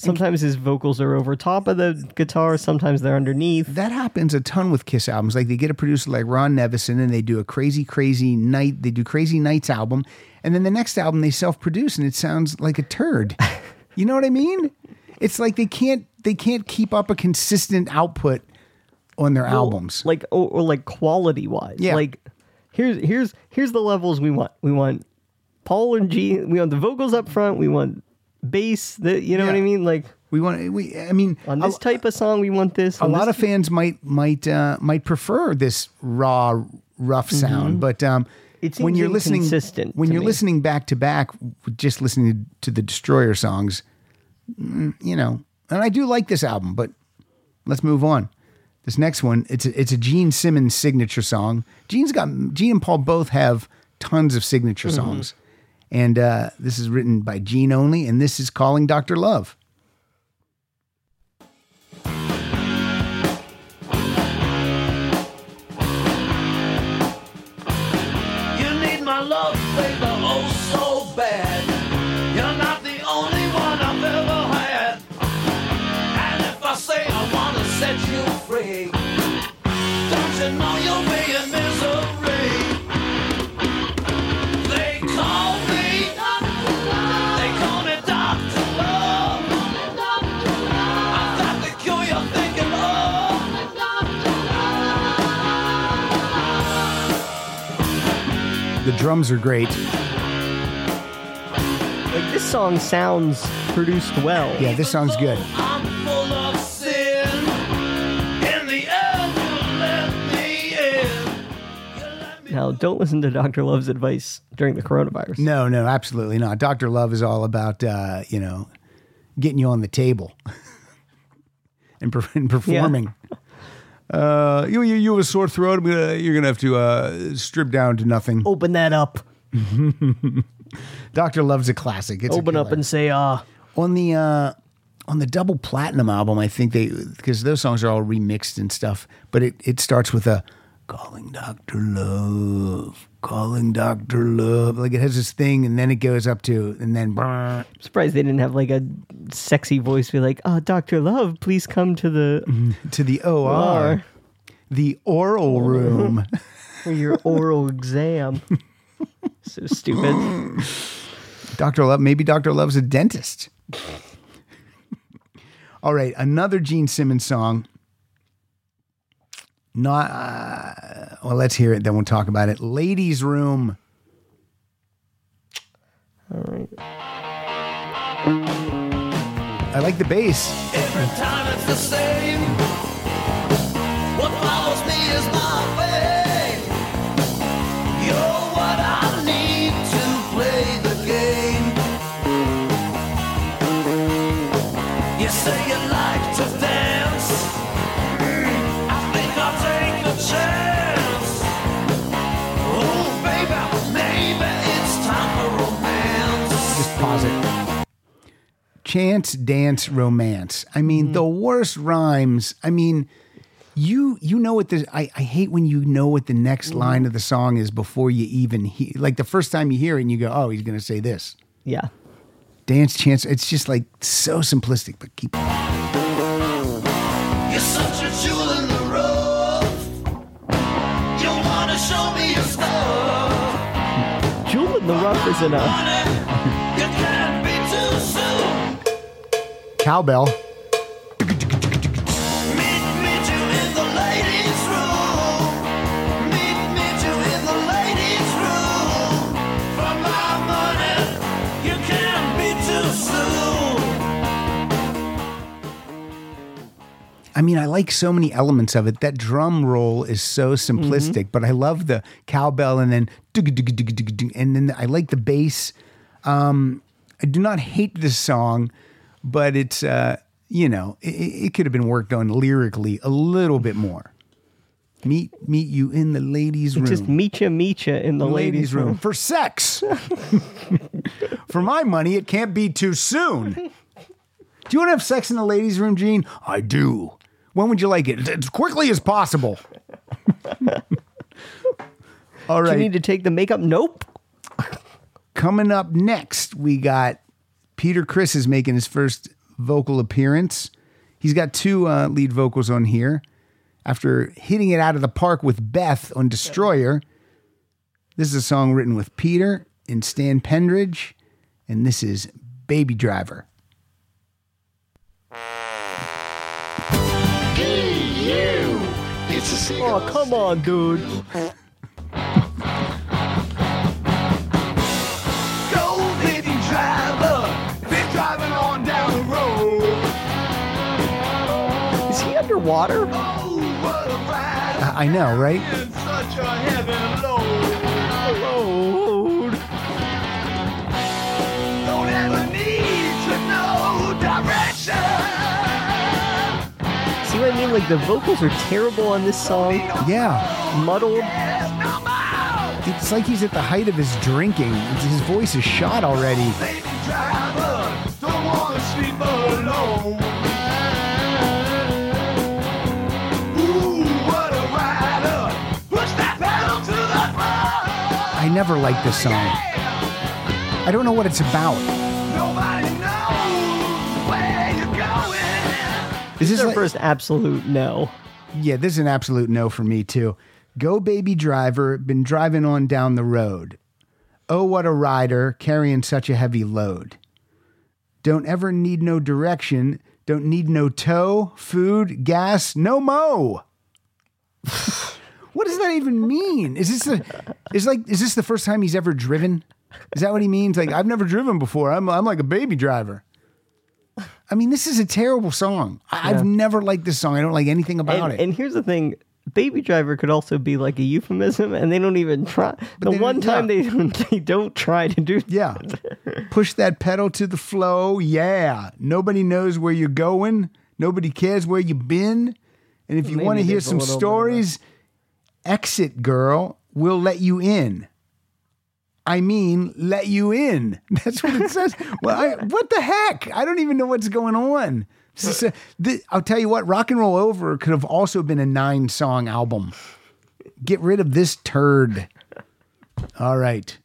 Sometimes his vocals are over top of the guitar. Sometimes they're underneath. that happens a ton with Kiss albums. Like they get a producer like Ron Nevison and they do a crazy, crazy night. They do Crazy Nights album, and then the next album they self-produce and it sounds like a turd. you know what I mean? It's like they can't they can't keep up a consistent output on their albums. like or, or like quality wise. Yeah. Like here's here's here's the levels we want. We want Paul and G. We want the vocals up front. We want bass. The you know what I mean? Like We want we. I mean, on a- this type of song, we want this. a lot this- of fans might might uh, might prefer this raw, rough sound, but um, Mm-hmm. When you're listening, when you're me. listening back to back, just listening to the Destroyer songs, mm, you know, and I do like this album, but let's move on. This next one, it's a, it's a Gene Simmons signature song. Gene's got Gene and Paul both have tons of signature Mm-hmm. songs, and uh, this is written by Gene only, and this is calling Doctor Love. The cure you're thinking of. The drums are great. like this song sounds produced well. Yeah, this song's good. Now, don't listen to Doctor Love's advice during the coronavirus. No, no, absolutely not. Doctor Love is all about uh, you know getting you on the table and, per- and performing. Uh, you, you you have a sore throat. Gonna, you're gonna have to uh, strip down to nothing. Open that up. Doctor Love's a classic. It's Open up and say, ah. on the uh, on the double platinum album. I think they because those songs are all remixed and stuff. But it it starts with a calling Doctor Love, calling Doctor Love. Like it has this thing, and then it goes up to and then. brr. surprised they didn't have like a sexy voice be like, oh, Dr. Love, please come to the to the OR, OR the oral room. for your oral exam. so stupid. Dr. Love, maybe Dr. Love's a dentist. All right, another Gene Simmons song. Not, uh, well, let's hear it, then we'll talk about it. Ladies' Room. All right. I like the bass. Every time it's the same. What follows me is my fate. Chance, dance, romance. I mean, the worst rhymes. I mean, you you know what the I, I hate when you know what the next line of the song is before you even hear like the first time you hear it and you go, Oh, he's gonna say this. Yeah. Dance chance, it's just like so simplistic, but keep You're such a jewel in the rough. You wanna soon. I mean, I like so many elements of it. That drum roll is so simplistic, but I love the cowbell and then and then I like the bass. Um, I do not hate this song, but it's uh, you know it, it could have been worked on lyrically a little bit more. Meet meet you in the ladies' room. Just meet ya, meet ya in the ladies' room. for sex. for my money, it can't be too soon. Do you want to have sex in the ladies' room, Gene? I do. When would you like it? As quickly as possible. All right. Do you need to take the makeup? Nope. Coming up next, we got Peter Criss is making his first vocal appearance. He's got two uh, lead vocals on here. After hitting it out of the park with Beth on Destroyer, this is a song written with Peter and Stan Penridge, and this is Baby Driver. Oh, come on, dude. ever need to know direction. See what I mean? Like the vocals are terrible on this song. Yeah. Muddled. There's no more. It's like he's at the height of his drinking. His voice is shot already. Never liked this song. I don't know what it's about. Nobody knows where you're going. Is This this our like- first absolute no. Yeah, this is an absolute no for me too. Go baby driver, been driving on down the road. Oh, what a rider, carrying such a heavy load. Don't ever need no direction. Don't need no tow, food, gas, no mo. what does that even mean? Is this the is like is this the first time he's ever driven? Is that what he means? Like I've never driven before. I'm I'm like a baby driver. I mean, this is a terrible song. I, I've never liked this song. I don't like anything about And, it. and here's the thing. Baby driver could also be like a euphemism, and they don't even try. the one time yeah. they don't, they don't try to do. Yeah. Push that pedal to the flow. Yeah. Nobody knows where you're going. Nobody cares where you've been. And if you want to hear some bit uh, stories, exit girl. We'll let you in. I mean, let you in. That's what it says. well, I, what the heck? I don't even know what's going on. A- I'll tell you what, Rock and Roll Over could have also been a nine song album. Get rid of this turd. All right.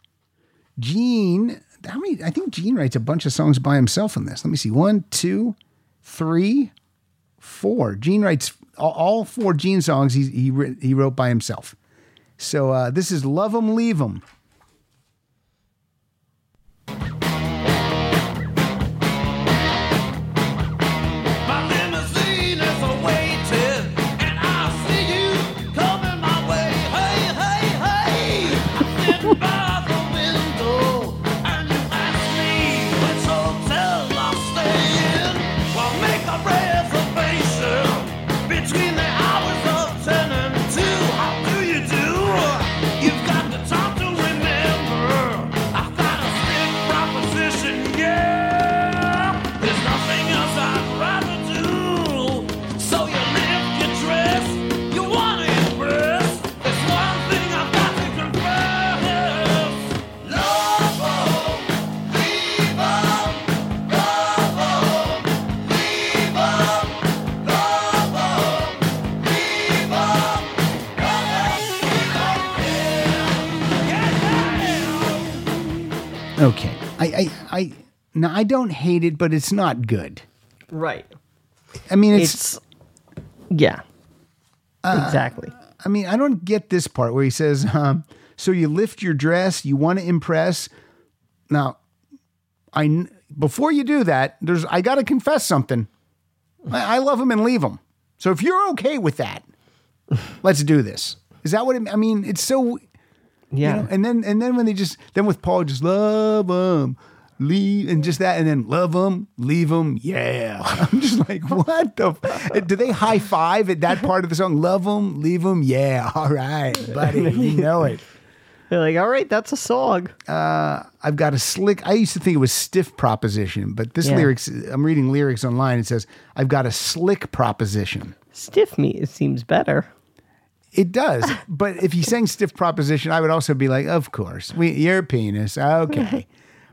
Gene, how many? I think Gene writes a bunch of songs by himself on this. Let me see. One, two, three, four. Gene writes all, four Gene songs he, he, he wrote by himself. So uh, this is Love 'em, Leave 'em. I, now I don't hate it, but it's not good. Right. I mean, it's, It's. Yeah. exactly. I mean, I don't get this part where he says, um, "So you lift your dress, you want to impress." Now, I before you do that, there's I got to confess something. I, I love him and leave him. So if you're okay with that, let's do this. Is that what it, I mean? It's so Yeah. you know, and then and then when they just then with Paul just love him, leave and just that and then love them leave them yeah. I'm just like what the? F-? Eh, do they high five at that part of the song? Love them leave them yeah. All right, buddy, you know it. They're like, all right, that's a song. Uh, I've got a slick. I used to think it was stiff proposition, but this Yeah. lyrics. I'm reading lyrics online. It says I've got a slick proposition. Stiff me, it seems better. It does, but if you sang stiff proposition, I would also be like, of course, we, you're a penis, okay.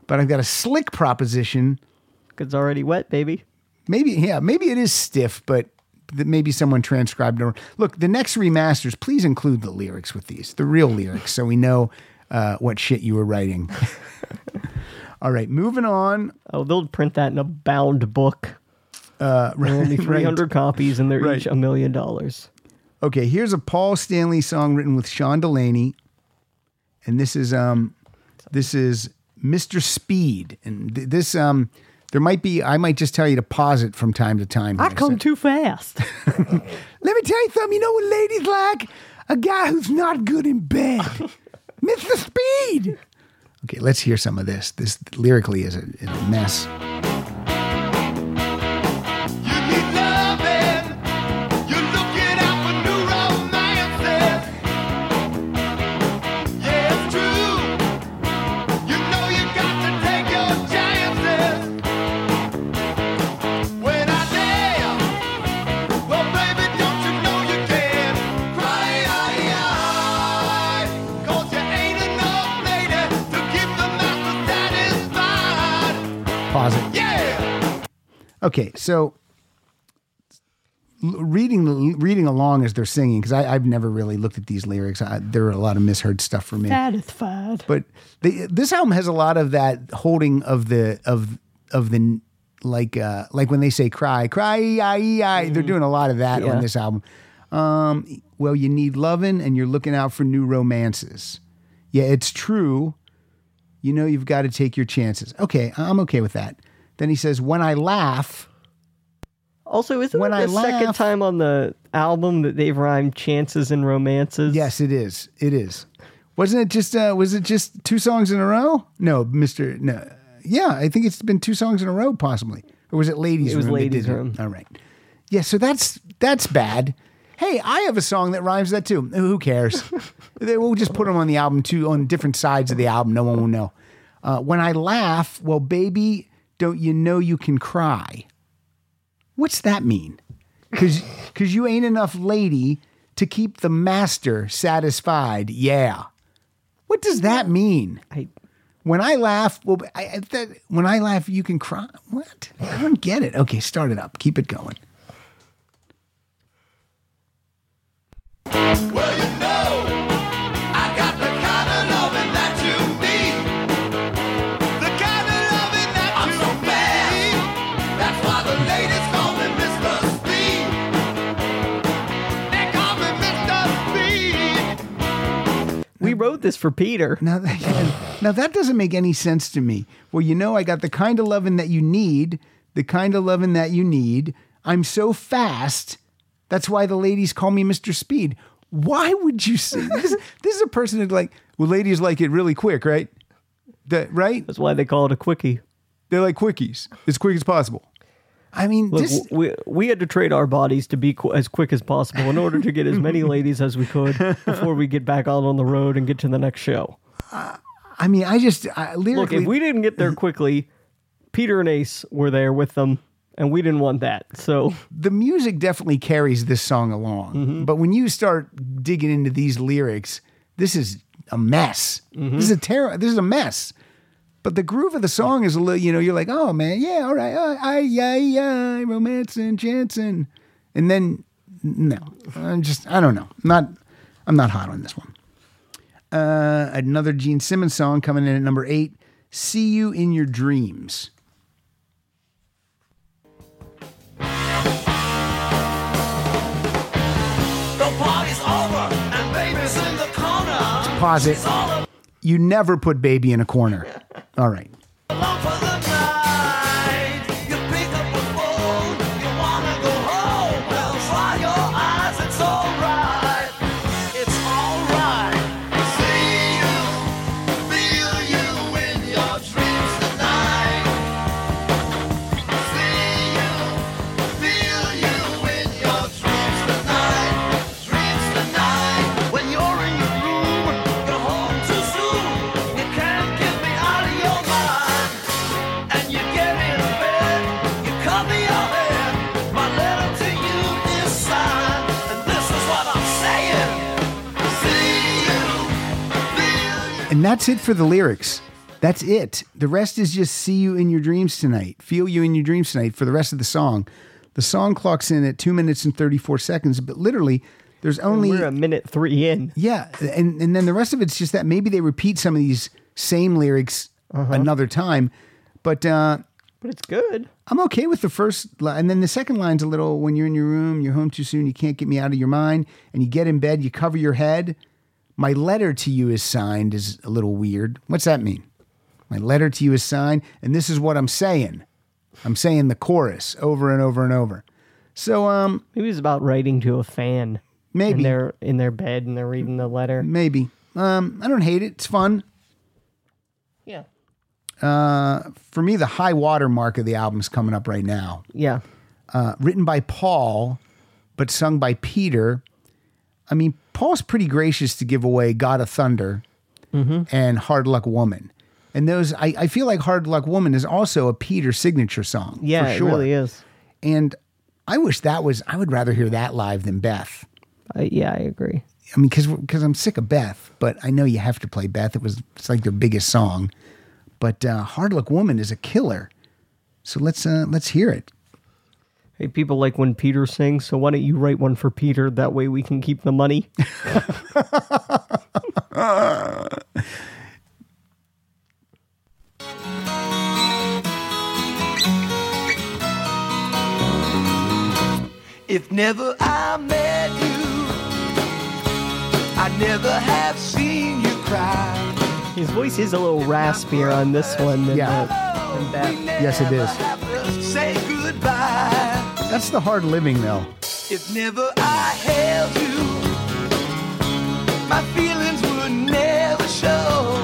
But I've got a slick proposition. It's already wet, baby. Maybe, yeah, maybe it is stiff, but maybe someone transcribed it. Look, the next remasters, please include the lyrics with these, the real lyrics, so we know uh, what shit you were writing. All right, moving on. Oh, they'll print that in a bound book. Uh, are only right. 300 copies, and they're Right. each a million dollars. Okay, here's a Paul Stanley song written with Sean Delaney, and this is um, this is Mr. Speed, and th- this um, there might be I might just tell you to pause it from time to time. I come too fast. Let me tell you something. You know what ladies like? A guy who's not good in bed, Mr. Speed. Okay, let's hear some of this. This lyrically is a, is a mess. Okay, so reading reading along as they're singing because I've never really looked at these lyrics. I, there are a lot of misheard stuff for me. Satisfied. But they, this album has a lot of that holding of the of of the like uh like when they say cry cry I, I, they're doing a lot of that Yeah. on this album. Um, well, you need loving, and you're looking out for new romances. Yeah, it's true. You know you've got to take your chances. Okay, I'm okay with that. Then he says, "When I laugh." Also, isn't When it the I second laugh- time on the album that they've rhymed chances and romances? Yes, it is. It is. Wasn't it just? Uh, was it just two songs in a row? No, Mister. No. Yeah, I think it's been two songs in a row, possibly. Or was it Ladies It was Room? Ladies? Room. All right. Yeah, so that's that's bad. Hey, I have a song that rhymes that too. Who cares? We'll just put them on the album too, on different sides of the album. No one will know. Uh, when I laugh, well, baby, don't you know you can cry? What's that mean? Because you ain't enough lady to keep the master satisfied. Yeah. What does that mean? I, When I laugh, well, I, I, that, when I laugh, you can cry. What? I don't get it. Okay, start it up. Keep it going. Well, wrote this for Peter. Now, that, now that doesn't make any sense to me. Well, you know, I got the kind of loving that you need, the kind of loving that you need. I'm so fast. That's why the ladies call me Mr. Speed. Why would you say this? This is a person who's like, well, ladies like it really quick, right? That right? That's why they call it a quickie. They like quickies as quick as possible. I mean, Look, this, we, we had to trade our bodies to be qu- as quick as possible in order to get as many ladies as we could before we get back out on the road and get to the next show. I mean, I just I, Look, if we didn't get there quickly, Peter and Ace were there with them, and we didn't want that. So the music definitely carries this song along. Mm-hmm. But when you start digging into these lyrics, this is a mess. Mm-hmm. This is a terror. This is a mess. But the groove of the song is a little, you know, you're like, oh man, yeah, all right, uh, I, yeah, yeah, romance and Jansen, and then no, I'm just, I don't know, not, I'm not hot on this one. Uh, another Gene Simmons song coming in at number eight, "See You in Your Dreams." The party's over and baby's in the corner. Pause it. You never put baby in a corner. All right. And that's it for the lyrics. That's it. The rest is just see you in your dreams tonight. Feel you in your dreams tonight for the rest of the song. The song clocks in at two minutes and 34 seconds, but literally, there's only. We're a minute three in. Yeah, and and then the rest of it's just that maybe they repeat some of these same lyrics another time, but uh, But it's good. I'm okay with the first, li- and then the second line's a little. When you're in your room, you're home too soon, you can't get me out of your mind, and you get in bed, you cover your head. My letter to you is signed is a little weird. What's that mean? My letter to you is signed, and this is what I'm saying. I'm saying the chorus over and over and over. So um, Maybe it's about writing to a fan. Maybe. And they're in their bed and they're reading the letter. maybe um, I don't hate it. It's fun. Yeah. Uh for me, the high water mark of the album's coming up right now. Yeah. uh, written by Paul, but sung by Peter. I mean, Paul's pretty gracious to give away God of Thunder and Hard Luck Woman. And those, I, I feel like Hard Luck Woman is also a Peter signature song. Yeah, for sure. it really is. And I wish that was, I would rather hear that live than Beth. I, yeah, I agree. I mean, because I'm sick of Beth, but I know you have to play Beth. It was it's like their biggest song, but uh, Hard Luck Woman is a killer. So let's uh, let's hear it. Hey, people like when Peter sings, so why don't you write one for Peter? That way we can keep the money. If never I met you, I'd never have seen you cry. His voice is a little raspier on this one than, Yeah. than Beth. Yes, it is. That's the hard living, though. If never I held you, my feelings would never show.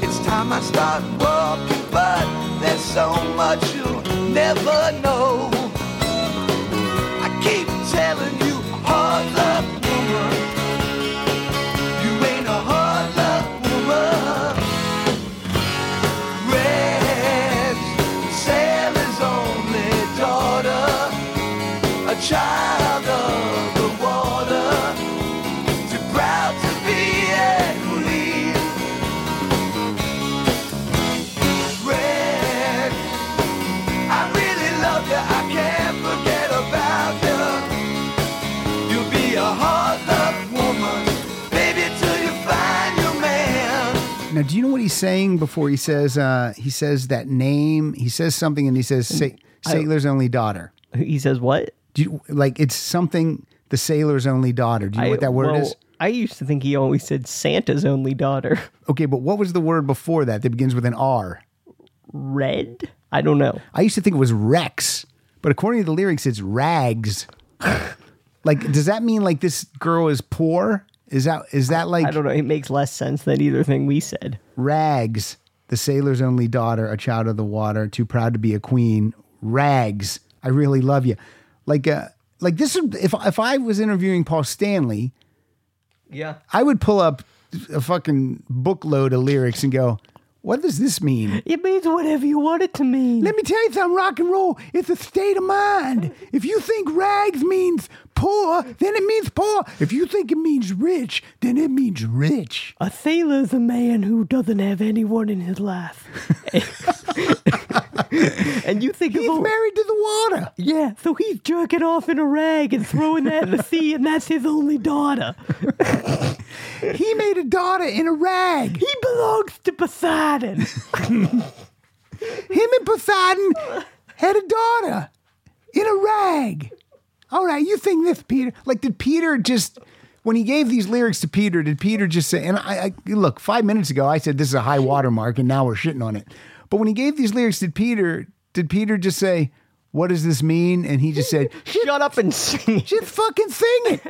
It's time I start walking, but there's so much you'll never know. I keep telling you, hard luck woman. Now, do you know what he's saying before he says uh, he says that name? He says something and he says Sa- sailor's only daughter. He says what? Do you like it's something the sailor's only daughter? Do you know I- what that word well, is? I used to think he always said Santa's only daughter. Okay, but what was the word before that that begins with an R? Red? I don't know. I used to think it was Rex, but according to the lyrics, it's rags. like, does that mean like this girl is poor? Is that is that like I don't know. It makes less sense than either thing we said. Rags, the sailor's only daughter, a child of the water, too proud to be a queen. Rags, I really love you. Like, uh, like this. is- If if I was interviewing Paul Stanley, Yeah. I would pull up a fucking bookload of lyrics and go, "What does this mean?" It means whatever you want it to mean. Let me tell you something. Rock and roll. It's a state of mind. If you think rags means poor, then it means poor. If you think it means rich, then it means rich. A sailor's a man who doesn't have anyone in his life. and you think He's of a, married to the water. Yeah, so he's jerking off in a rag and throwing that in the sea, and that's his only daughter. He made a daughter in a rag. He belongs to Poseidon. Him and Poseidon had a daughter in a rag. All right, you think this, Peter? Like, did Peter just, when he gave these lyrics to Peter, did Peter just say, and I, I look, five minutes ago, I said this is a high watermark, and now we're shitting on it. But when he gave these lyrics did Peter, did Peter just say, what does this mean? And he just said, Shut up and sing. just fucking sing it.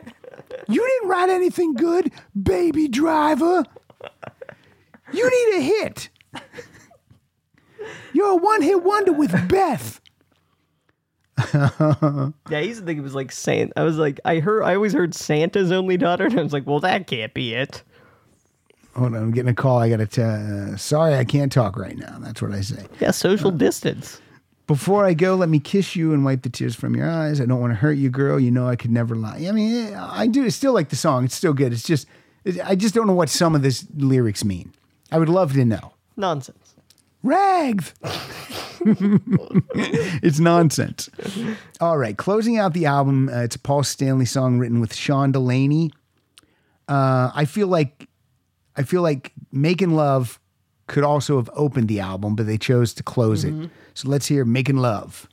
You didn't write anything good, baby driver. You need a hit. You're a one hit wonder with Beth. Yeah, I used to think it was like Santa. I was like, I heard, I always heard Santa's only daughter, and I was like, well, that can't be it. Hold on, I'm getting a call. I got to tell. Uh, sorry, I can't talk right now. That's what I say. Yeah, social uh, distance. Before I go, let me kiss you and wipe the tears from your eyes. I don't want to hurt you, girl. You know I could never lie. I mean, I do still like the song. It's still good. It's just I just don't know what some of this lyrics mean. I would love to know. Nonsense. Rags. it's nonsense. All right, closing out the album, uh, it's a Paul Stanley song written with Sean Delaney. Uh, I feel like I feel like "Making Love" could also have opened the album, but they chose to close it. So let's hear "Making Love."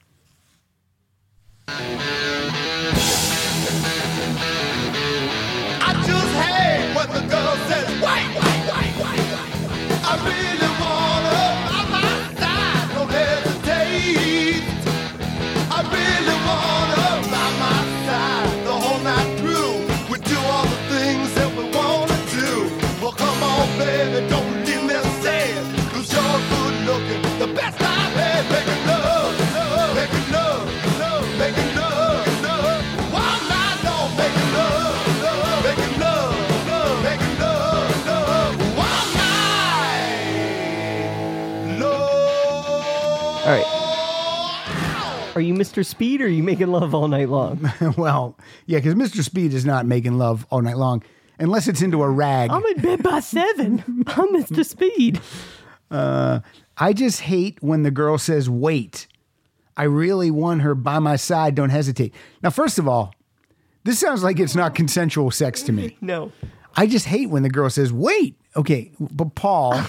Mr. Speed or are you making love all night long? well, yeah, because Mr. Speed is not making love all night long, unless it's into a rag. I'm in bed by seven. I'm Mr. Speed. Uh, I just hate when the girl says, wait. I really want her by my side. Don't hesitate. Now, first of all, this sounds like it's not consensual sex to me. No. I just hate when the girl says, wait. Okay, but Paul,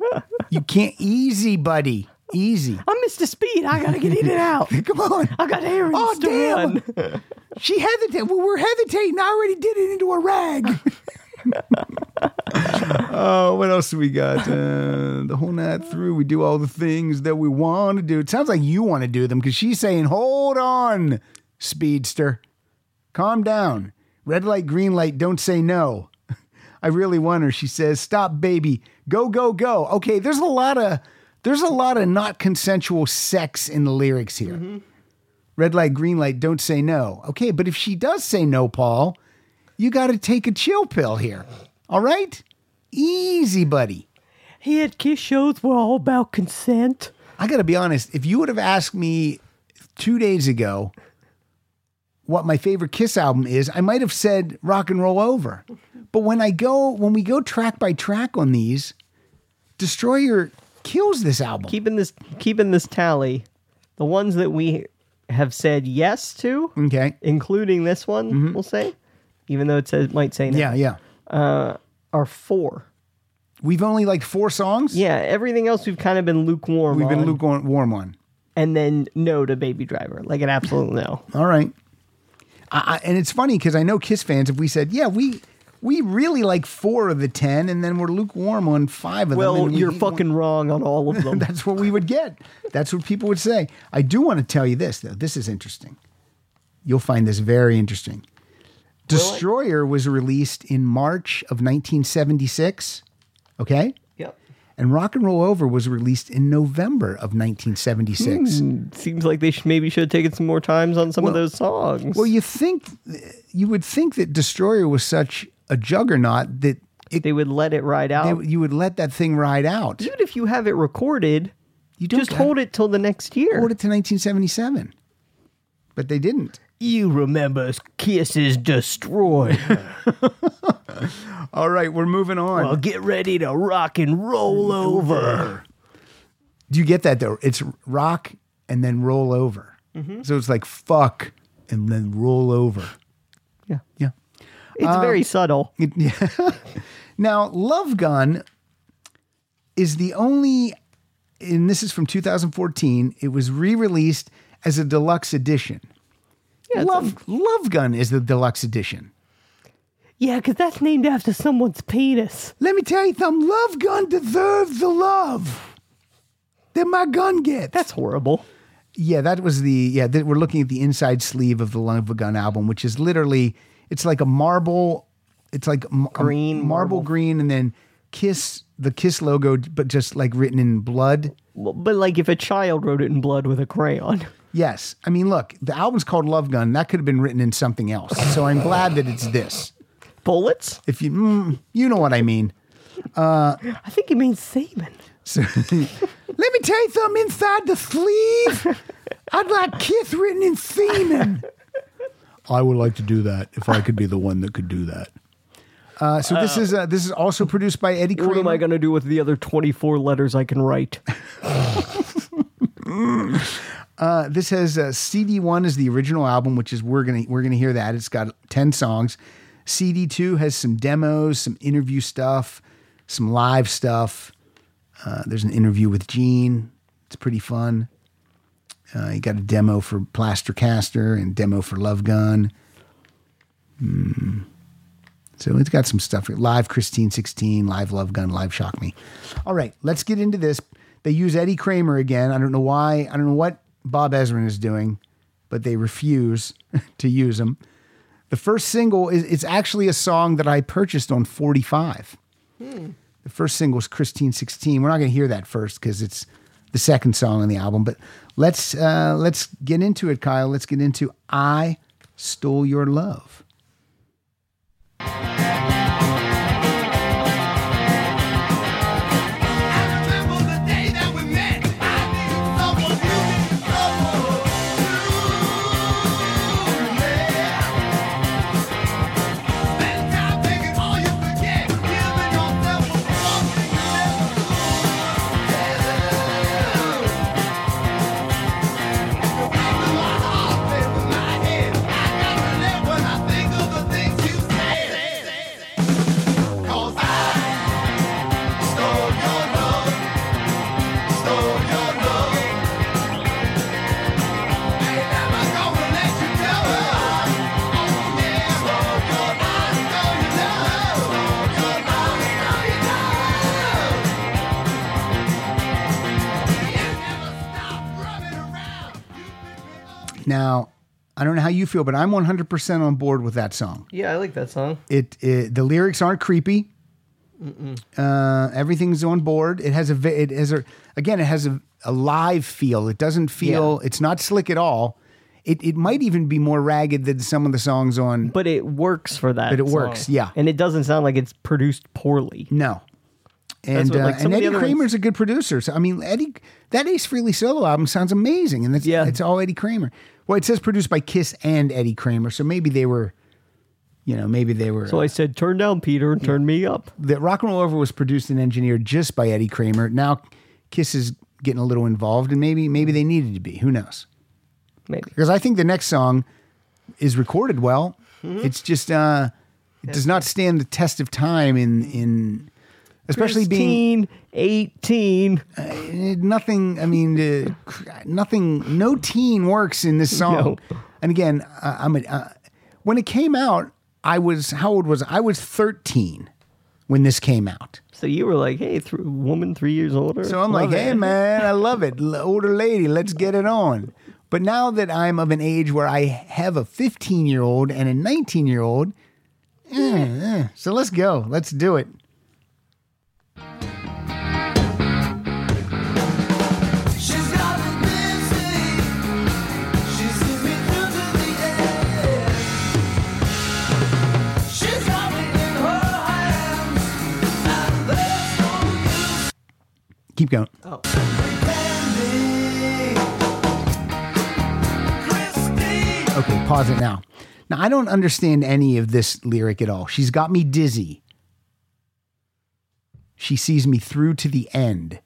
you can't, easy, buddy. Easy. I'm Mr. Speed. I gotta get in and out. Come on. I got errands Oh, to damn. run. She hesitated. Well, we're hesitating. I already did it into a rag. oh, what else do we got? Uh, the whole night through, we do all the things that we want to do. It sounds like you want to do them because she's saying, hold on, speedster. Calm down. Red light, green light, don't say no. I really want her. She says, stop, baby. Go, go, go. Okay, there's a lot of. There's a lot of not consensual sex in the lyrics here. Mm-hmm. Red light, green light, don't say no. Okay, but if she does say no, Paul, you got to take a chill pill here. All right? Easy, buddy. He had kiss shows were all about consent. I got to be honest. If you would have asked me two days ago what my favorite Kiss album is, I might have said Rock and Roll Over. But when I go, when we go track by track on these, Destroyer kills this album. Keeping this keeping this tally, the ones that we have said yes to, okay. including this one, mm-hmm. we'll say, even though it says might say no, Yeah, yeah. Uh, are four. We've only like four songs. Yeah, everything else we've kind of been lukewarm. We've been on. lukewarm on. and then no to Baby Driver, like an absolute no. All right. I, I, and it's funny because I know Kiss fans, if we said, yeah, we we really like four of the 10, and then we're lukewarm on five of them. Well, we you're hate one- fucking wrong on all of them. That's what we would get. That's what people would say. I do want to tell you this, though. This is interesting. You'll find this very interesting. Destroyer was released in March of 1976. Okay? yep. And Rock and Roll Over was released in November of 1976. Hmm, seems like they should, maybe should have taken some more times on some of those songs. Well, you think you would think that Destroyer was such a juggernaut that it, they would let it ride out. they- you would let that thing ride out. Even if you have it recorded, You don't just hold it till the next year. Hold it to 1977, but they didn't. You remember Kiss's Destroy. All right, we're moving on. well, get ready to rock and roll over. Do you get that though? It's rock and then roll over. Mm-hmm. So it's like fuck and then roll over. Yeah. Yeah. It's um, very subtle. It- yeah. now, Love Gun is the only, and this is from 2014. It was re-released as a deluxe edition. Yeah, Love Love Gun is the deluxe edition. Yeah, because that's named after someone's penis. Let me tell you something. Love Gun deserves the love that my gun gets. That's horrible. Yeah, that was the yeah. That we're looking at the inside sleeve of the Love Gun album, which is literally it's like a marble. It's like m- Green marble, marble. green, and then Kiss the Kiss logo, but just like written in blood. Well, But like if a child wrote it in blood with a crayon. Yes, I mean, look, the album's called Love Gun. That could have been written in something else. So I'm glad that it's this. Bullets? If you mm, you know what I mean. I think it means semen. So, let me tell you something inside the sleeve. I'd like Kiss written in semen. I would like to do that if I could be the one that could do that. Uh, so this is uh, this is also produced by Eddie Kramer. What am I going to do with the other 24 letters I can write? Uh, this has uh, CD one is the original album, which is we're gonna we're gonna hear that. It's got ten songs. CD two has some demos, some interview stuff, some live stuff. Uh, there's an interview with Gene. It's pretty fun. Uh, you got a demo for Plaster Caster and demo for Love Gun. Hmm. So it's got some stuff. Live Christine 16, live Love Gun, live Shock Me. All right, let's get into this. They use Eddie Kramer again. I don't know why. I don't know what Bob Ezrin is doing, but they refuse to use him. The first single is it's actually a song that I purchased on 45. The first single is Christine 16. We're not going to hear that first because it's the second song on the album. But let's uh, let's get into it, Kyle. Let's get into I Stole Your Love. Now, I don't know how you feel, but I'm 100% on board with that song. Yeah, I like that song. It, it the lyrics aren't creepy. Uh, everything's on board. It has a it has a again it has a, a live feel. It doesn't feel it's not slick at all. It it might even be more ragged than some of the songs on. But it works for that. But it song. works, yeah. And it doesn't sound like it's produced poorly. No. And, what, uh, like, some and Eddie Kramer's ones- a good producer. So I mean, Eddie, that Ace Frehley solo album sounds amazing, and it's Yeah. it's all Eddie Kramer. Well, it says produced by Kiss and Eddie Kramer, so maybe they were, you know, maybe they were. So I said, turn down Peter and turn me up. that Rock and Roll Over was produced and engineered just by Eddie Kramer. Now Kiss is getting a little involved, and maybe maybe they needed to be. Who knows? Maybe. Because I think the next song is recorded well. Mm-hmm. It's just uh, it does not stand the test of time in in especially being 18. Eh, nothing. I mean, uh, nothing. No teen works in this song. No. And again, uh, I'm a, uh, when it came out, I was how old was I? I was 13 when this came out. So you were like, hey, th- woman three years older. So I'm like, Love hey man, I love it. L- Older lady, let's get it on. But now that I'm of an age where I have a 15 year old and a 19 year old, eh, so let's go. Let's do it. Keep going. Christine. Okay, pause it now. Now, I don't understand any of this lyric at all. She's got me dizzy. She sees me through to the end.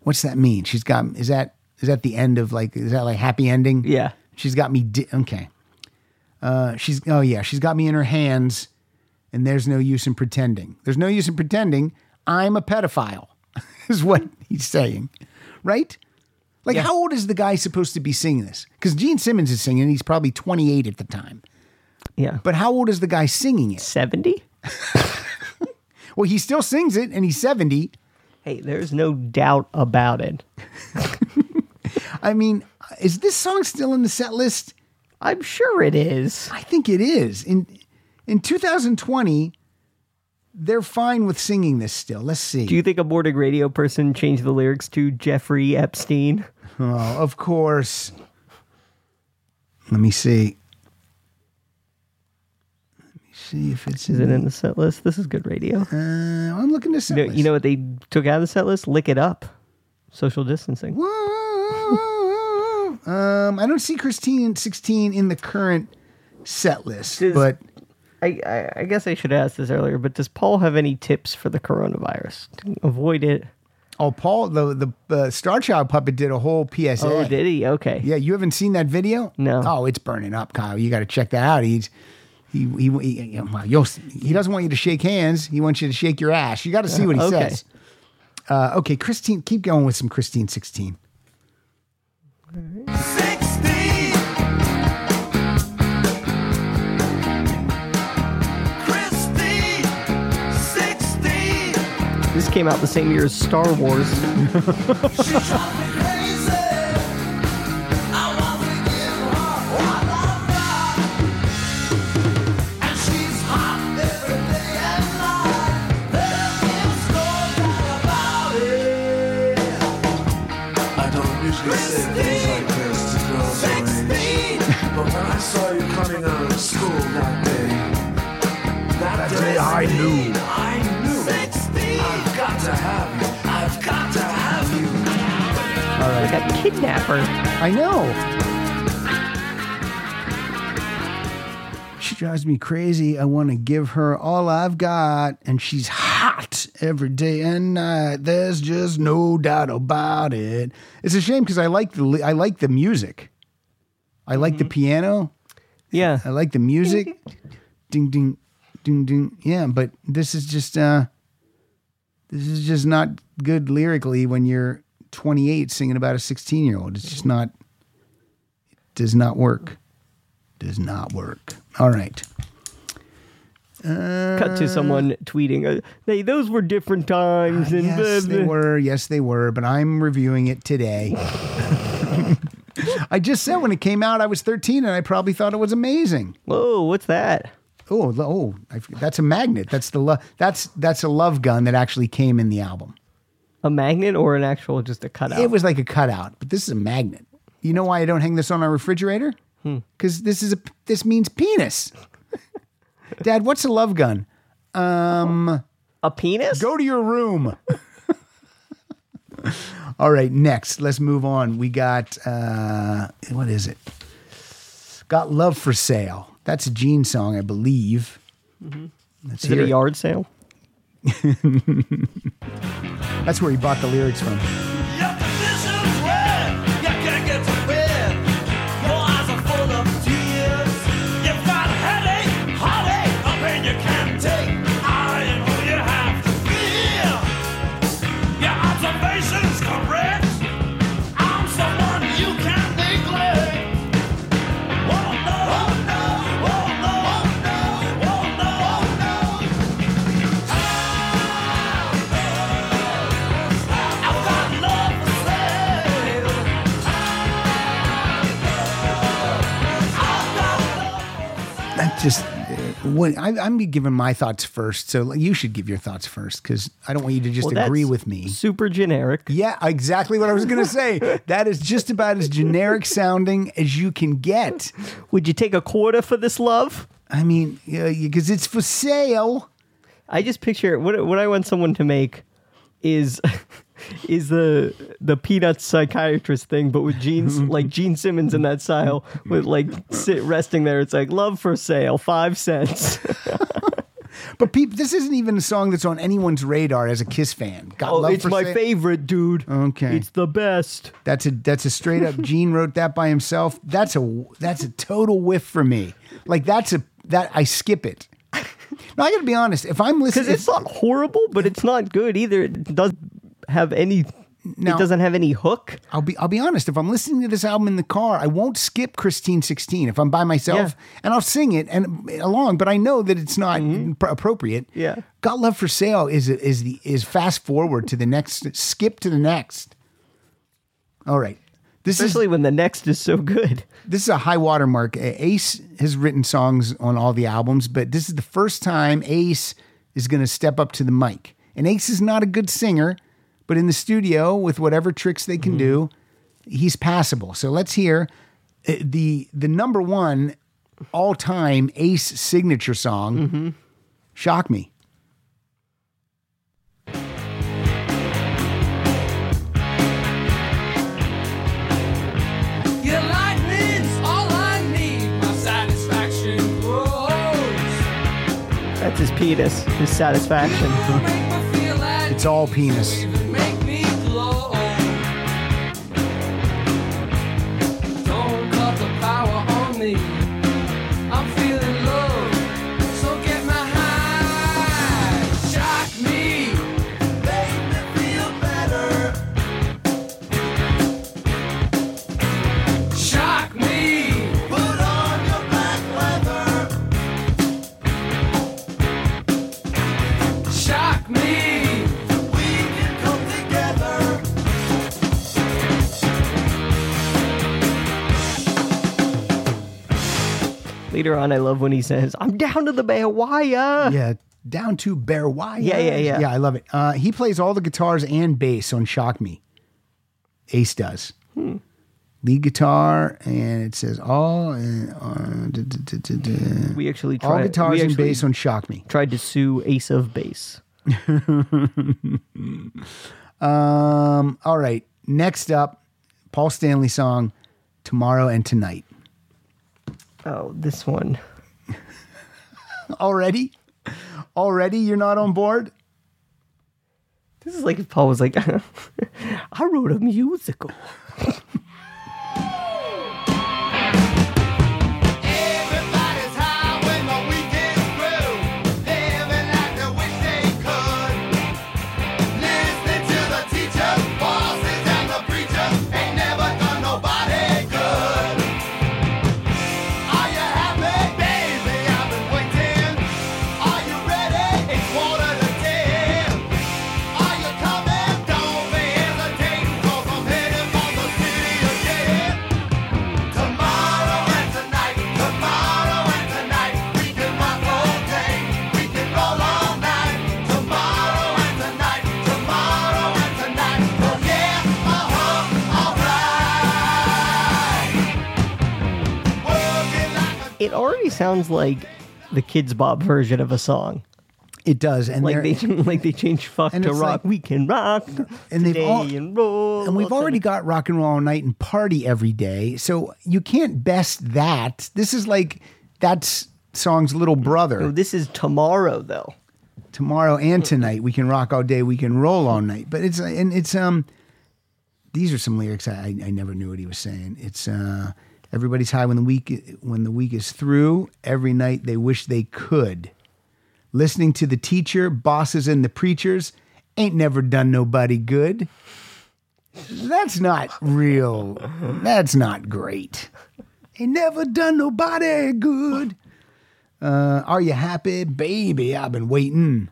What's that mean? She's got is that is that the end of like is that like happy ending? Yeah. She's got me di- okay. Uh she's oh yeah, she's got me in her hands and there's no use in pretending. There's no use in pretending I'm a pedophile. is what he's saying. Right? Like, how old is the guy supposed to be singing this? Because Gene Simmons is singing, he's probably 28 at the time. Yeah. But how old is the guy singing it? 70? Well, he still sings it, and he's 70. Hey, there's no doubt about it. I mean, is this song still in the set list? I'm sure it is. I think it is. In in 2020, they're fine with singing this still. Let's see. Do you think a boarding radio person changed the lyrics to Jeffrey Epstein? oh, of course. Let me see. Let me see if it's Is in it in the set list? This is good radio. Uh, I'm looking to set You know, you know what they took out of the set list? Lick it up. Social distancing. um, I don't see Christine 16 in the current set list, Does- but I, I, I guess I should ask this earlier, but does Paul have any tips for the coronavirus to avoid it? Oh, Paul, the the uh, Star Child puppet did a whole PSA. Oh, did he? Okay. Yeah, you haven't seen that video? No. Oh, it's burning up, Kyle. You got to check that out. He's he he he, you'll, he doesn't want you to shake hands. He wants you to shake your ass. You got to see what he Okay. says. Uh, okay, Christine, keep going with some Christine sixteen. This to girls our age. 16. But when I saw you coming out of school that day, that, day I. I knew Like a kidnapper. I know. She drives me crazy. I want to give her all I've got, and she's hot every day and night. There's just no doubt about it. It's a shame because I like the I like the music. I like the piano. Yeah. I like the music. ding ding ding ding. Yeah, but this is just uh this is just not good lyrically when you're 28 singing about a 16 year old. It's just not it does not work. Does not work. All right. Cut to someone tweeting, uh, "Hey, those were different times." And Yes, blah, they were. Yes, they were. But I'm reviewing it today. I just said when it came out, I was 13, and I probably thought it was amazing. Whoa, what's that? Oh, oh, I, that's a magnet. That's the lo- that's that's a love gun that actually came in the album. A magnet or an actual just a cutout? It was like a cutout, but this is a magnet. You know why I don't hang this on our refrigerator? Because this is a this means penis. Dad, what's a love gun? Um, a penis. Go to your room. All right, next, let's move on. We got uh what is it? Got love for sale. That's a Gene song, I believe. Let's Is it hear a it. yard sale? That's where he bought the lyrics from. Just uh, when I, I'm giving my thoughts first, so you should give your thoughts first because I don't want you to just Well, agree with me. Super generic. Yeah, exactly what I was going to say. that is just about as generic sounding as you can get. Would you take a quarter for this love? I mean, because it's for sale. I just picture what what I want someone to make is is the the peanuts psychiatrist thing, but with Gene like Gene Simmons in that style, with like sit resting there. It's like love for sale, five cents. But peop, this isn't even a song that's on anyone's radar as a Kiss fan. Got oh, love it's for my Sale? favorite, dude. Okay. it's the best. That's a that's a straight up. Gene wrote that by himself. That's a that's a total whiff for me. Like that's a that I skip it. No, I got to be honest. If I'm listening, Because it's not horrible, but it's not good either. It does have any. Now- it doesn't have any hook. I'll be I'll be honest. If I'm listening to this album in the car, I won't skip Christine 16 if I'm by myself, Yeah. and I'll sing it and along. But I know that it's not pr- appropriate. Mm-hmm. Yeah. "Got Love for Sale" is is the is fast forward to the next, skip to the next. All right, this is Especially is when the next is so good. this is a high watermark. Uh, Ace has written songs on all the albums, but this is the first time Ace is going to step up to the mic. And Ace is not a good singer, but in the studio with whatever tricks they can do, he's passable. So let's hear uh, the the number one all time Ace signature song. Shock me. Your lightning's all I need. My satisfaction grows. his penis, his satisfaction. It's all penis. Later on, I love when he says, "I'm down to the wire." Yeah, down to bare wire. Yeah, yeah, yeah. Yeah, I love it. Uh, he plays all the guitars and bass on Shock Me. Ace does. Hmm. Lead guitar, and it says all. Uh, uh, d- d- d- d- d- We actually all tried. guitars we and bass on Shock Me. tried to sue Ace of Bass. Um, all right. Next up, Paul Stanley song, Tomorrow and Tonight. Oh, this one. Already? Already you're not on board? This is like if Paul was like, "I wrote a musical." sounds like the Kidz Bop version of a song. It does. And Like they're- they like they changed fuck And to it's rock. like- we can rock And they've today all- and roll. and we've already got rock and roll all night and party every day. So you can't best that. This is like that's song's little brother. Oh, this is tomorrow though. tomorrow and tonight. We can rock all day. We can roll all night. But it's and it's um. These are some lyrics I I never knew what he was saying. It's uh everybody's high when the week when the week is through. Every night they wish they could. Listening to the teacher, bosses, and the preachers ain't never done nobody good. That's not real. That's not great. Ain't never done nobody good. Uh, are you happy? Baby, I've been waiting.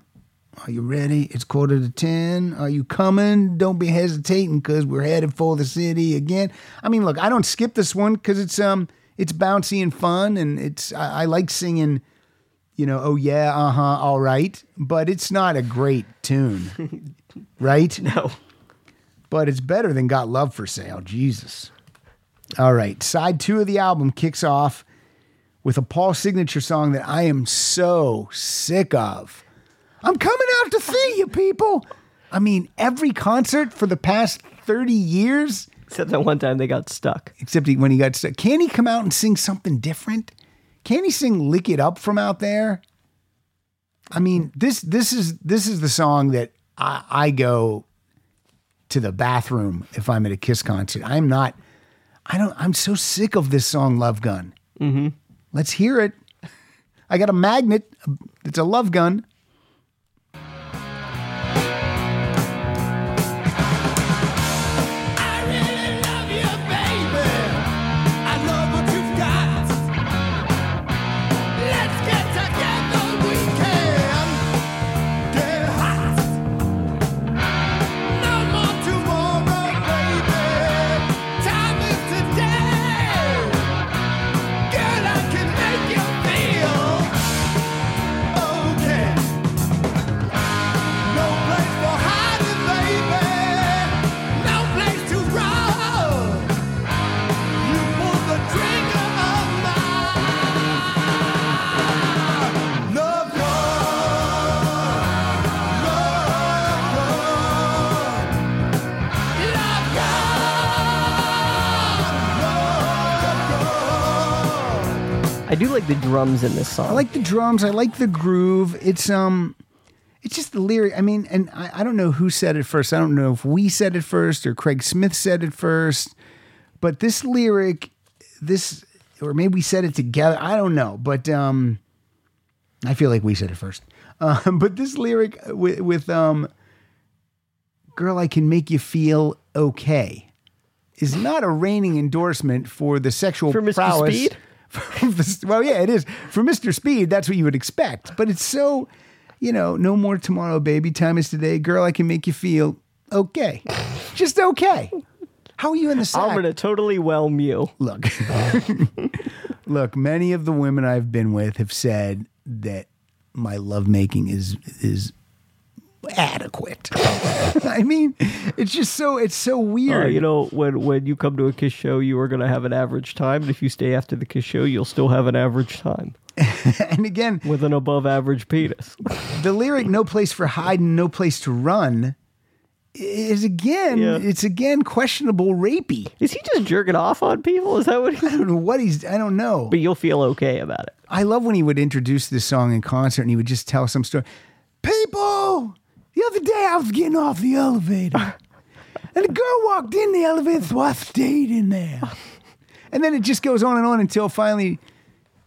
Are you ready? It's quarter to 10. Are you coming? Don't be hesitating because we're headed for the city again. I mean, look, I don't skip this one because it's um it's bouncy and fun and it's I, I like singing, you know, oh yeah, uh-huh, all right. But it's not a great tune. right? No. but it's better than Got Love for Sale. Jesus. All right. Side two of the album kicks off with a Paul signature song that I am so sick of. I'm coming out to see you, people. I mean, every concert for the past 30 years, Except that one time they got stuck. except he, when he got stuck. Can he come out and sing something different? Can he sing "Lick It Up" from out there? I mean, this this is this is the song that I, I go to the bathroom if I'm at a Kiss concert. I'm not. I don't. I'm so sick of this song, "Love Gun." Mm-hmm. Let's hear it. I got a magnet. It's a love gun. The drums in this song. I like the drums. I like the groove. It's um, it's just the lyric. I mean, and I, I don't know who said it first. I don't know if we said it first or Craig Smith said it first. But this lyric, this or maybe we said it together. I don't know. But um, I feel like we said it first. Um, but this lyric with, with um, "Girl, I can make you feel okay." Is not a reigning endorsement for the sexual For Mr. prowess Speed? the- well, yeah, it is. For Mr. Speed, that's what you would expect. But it's so, you know, no more tomorrow, baby. Time is today. Girl, I can make you feel okay. Just okay. How are you in the sack? I'm gonna totally whelm you. Look, look, many of the women I've been with have said that my lovemaking is is adequate. I mean, it's just so it's so Uh, weird. you know, when when you come to a Kiss show, you are gonna have an average time, and if you stay after the Kiss show, you'll still have an average time and again, with an above average penis. the lyric "No place for hiding, no place to run" is again, Yeah. it's again questionable, rapey. Is he just jerking off on people? Is that what I he's? don't know what he's. I don't know. But you'll feel okay about it. I love when he would introduce this song in concert and he would just tell some story. People, the other day I was getting off the elevator and a girl walked in the elevator, so I stayed in there. And then it just goes on and on until finally,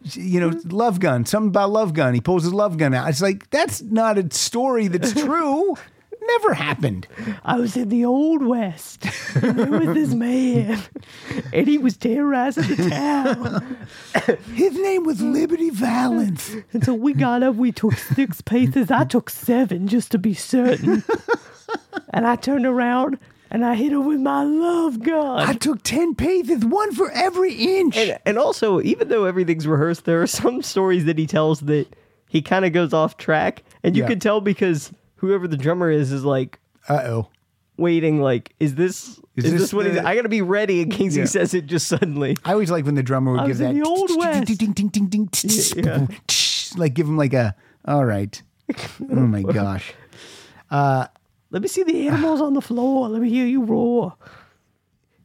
you know, Love Gun, something about Love Gun. He pulls his Love Gun out. It's like, that's not a story that's true. Never happened. I was in the old west. And there was this man, and he was terrorizing the town. His name was Liberty Valance. And so we got up. We took six paces. I took seven just to be certain. And I turned around and I hit him with my love gun. I took 10 paces, one for every inch. and, and also, even though everything's rehearsed, there are some stories that he tells that he kind of goes off track, and you Yeah. can tell because whoever the drummer is is like Uh oh. waiting. Like, is this Is is, this this, what he's? the- I gotta be ready in case Yeah. he says it just suddenly. I always like when the drummer would I give was that in the Old West. ding, ding, ding, ding, ding, Yeah. like give him like a all right. Oh my gosh. Let me see the animals on the floor. Let me hear you roar.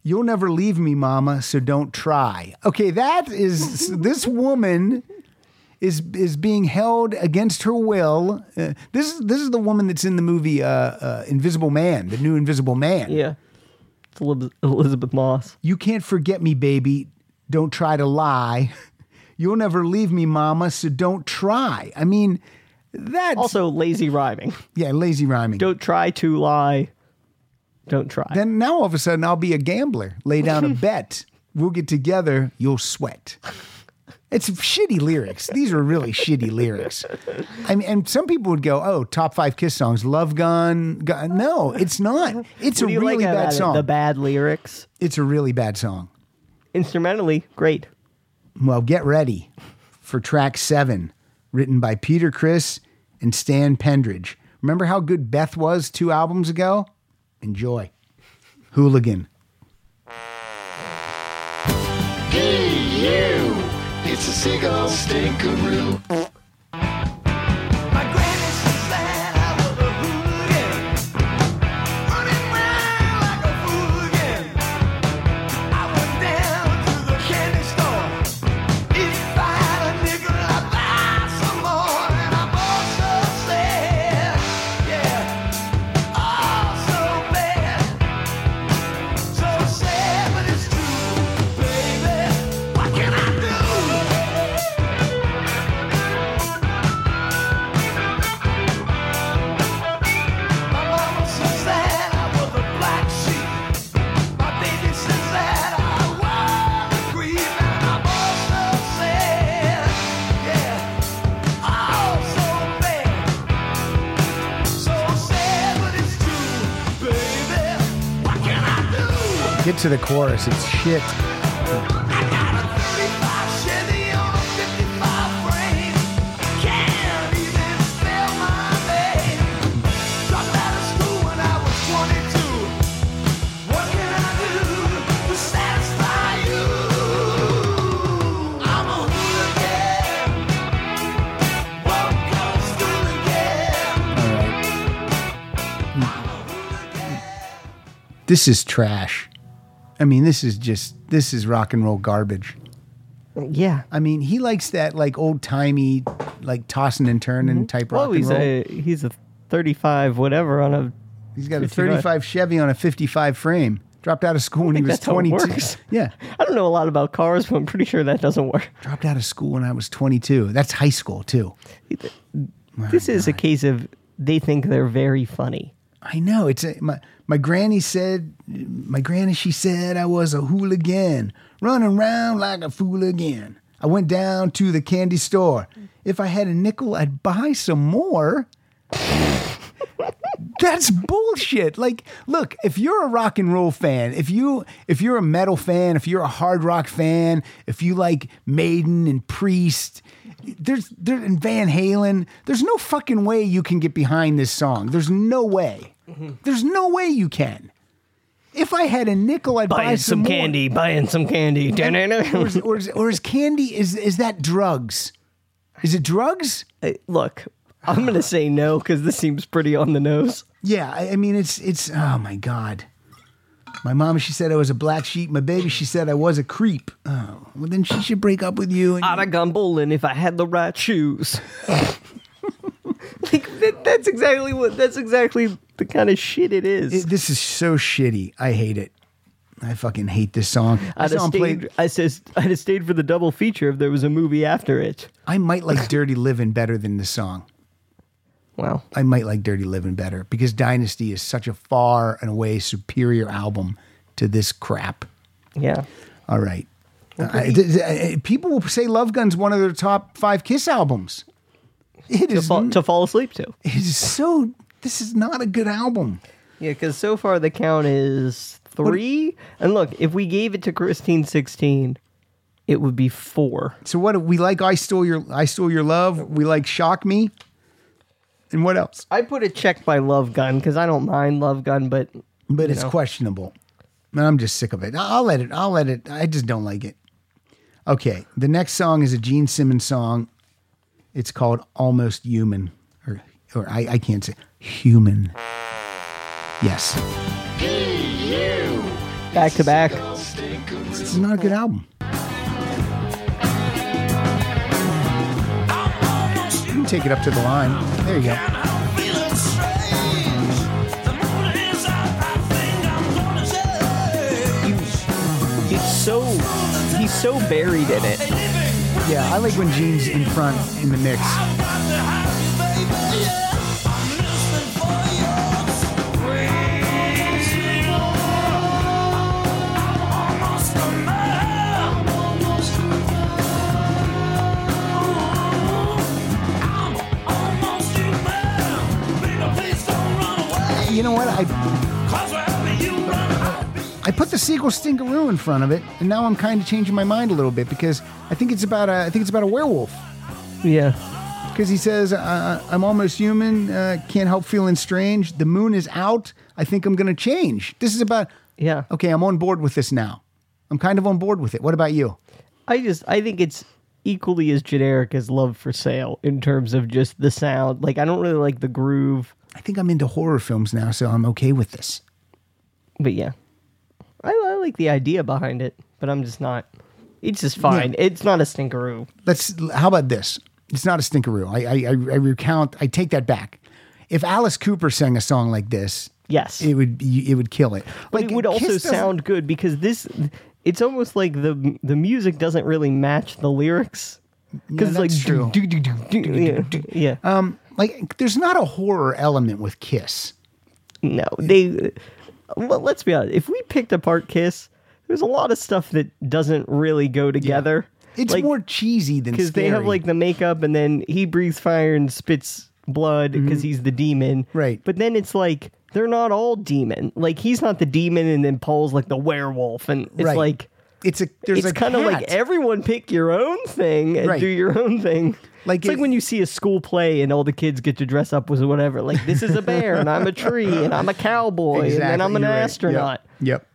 You'll never leave me, mama, so don't try. Okay, that is this woman is is being held against her will. Uh, this is this is the woman that's in the movie uh, uh, Invisible Man, the new Invisible Man. Yeah, it's Elisabeth Moss. You can't forget me, baby. Don't try to lie. You'll never leave me, mama, so don't try. I mean, that's Also, lazy rhyming. yeah, lazy rhyming. Don't try to lie. Don't try. then now all of a sudden I'll be a gambler. Lay down a bet. We'll get together. You'll sweat. It's shitty lyrics. These are really shitty lyrics. I mean, and some people would go, "Oh, top five Kiss songs, Love Gun." Gun. No, it's not. It's What a do you really like bad about it? song. The bad lyrics. it's a really bad song. Instrumentally, great. Well, get ready for track seven, written by Peter Criss and Stan Penridge. Remember how good Beth was two albums ago? Enjoy. Hooligan. Hey, you! It's a seagull stinkeroo. A hooligan. Welcome school again. This is trash. I mean, this is just this is rock and roll garbage. Yeah. I mean, he likes that like old timey, like tossing and turning mm-hmm. type rock Oh, and he's roll. a he's a 35 whatever on a he's got a 35 Chevy on a 55 frame. Dropped out of school when he was that's how it 22. works. Yeah, I don't know a lot about cars, but I'm pretty sure that doesn't work. dropped out of school when I was 22. That's high school too. this is a case of they think they're very funny. I know. It's a, my my granny said. My granny she said I was a hooligan, running around like a fool again. I went down to the candy store. If I had a nickel, I'd buy some more. That's bullshit. Like, look, if you're a rock and roll fan, if you if you're a metal fan, if you're a hard rock fan, if you like Maiden and Priest, there's there and Van Halen, there's no fucking way you can get behind this song. There's no way. There's no way you can. If I had a nickel, I'd buy some more. candy, buying some candy. Or is, or, is, or is candy is is that drugs? Is it drugs? Hey, Look, I'm going to say no because this seems pretty on the nose. Yeah, I, I mean it's it's oh my god. My mom, she said I was a black sheep. My baby, she said I was a creep. Oh, well then she should break up with you. And, I'd have gone bowling if I had the right shoes. like that, that's exactly what. That's exactly the kind of shit it is. It- this is so shitty. I hate it. I fucking hate this song. I'd have song stayed. played- I says I'd have stayed for the double feature if there was a movie after it. I might like Dirty Living better than the song. Wow. I might like Dirty Living better because Dynasty is such a far and away superior album to this crap. Yeah. All right. Uh, uh, people will say Love Gun's one of their top five Kiss albums. It To is, fall, to fall asleep to. it is so. This is not a good album. Yeah, because so far the count is three. And look, if we gave it to Christine 16, it would be four. So what? We like I stole your I stole your love. We like Shock Me. And what else? I put a check by Love Gun because I don't mind Love Gun, but But it's know. questionable. I'm just sick of it. I'll let it. I'll let it. I just don't like it. Okay. The next song is a Gene Simmons song. It's called Almost Human. Or or I, I can't say human. Yes. back to back. This is not a good album. You can take it up to the line. There you go. He's so he's so buried in it. Yeah, I like when Gene's in front in the mix. You know what? I I put the sequel Stinkaroo in front of it, and now I'm kind of changing my mind a little bit because I think it's about a I think it's about a werewolf. Yeah. Because he says, uh, "I'm almost human, uh, can't help feeling strange. The moon is out. I think I'm going to change." This is about Yeah. okay. I'm on board with this now. I'm kind of on board with it. What about you? I just I think it's equally as generic as Love for Sale in terms of just the sound. Like I don't really like the groove, I think I'm into horror films now, so I'm okay with this. but yeah. Like the idea behind it, but I'm just not it's just fine. It's not a stinkeroo. Let's. How about this? It's not a stinkeroo. I, I, I I recount. I take that back. If Alice Cooper sang a song like this, Yes. it would it would kill it. but Like, it would also sound good because this it's almost like the the music doesn't really match the lyrics because it's like true. do, do, do, yeah, yeah. Um, like there's not a horror element with Kiss. no they well, let's be honest if we picked apart kiss there's a lot of stuff that doesn't really go together It's Like, more cheesy than because they have like the makeup and then he breathes fire and spits blood because he's the demon Mm-hmm. Right. but then it's like they're not all demon like he's not the demon and then paul's like the werewolf and it's Right. like it's a there's it's a kind of like everyone pick your own thing and Right. do your own thing. Like it's like when you see a school play and all the kids get to dress up as whatever. Like this is a bear and I'm a tree and I'm a cowboy and then I'm an right. Astronaut. Yep.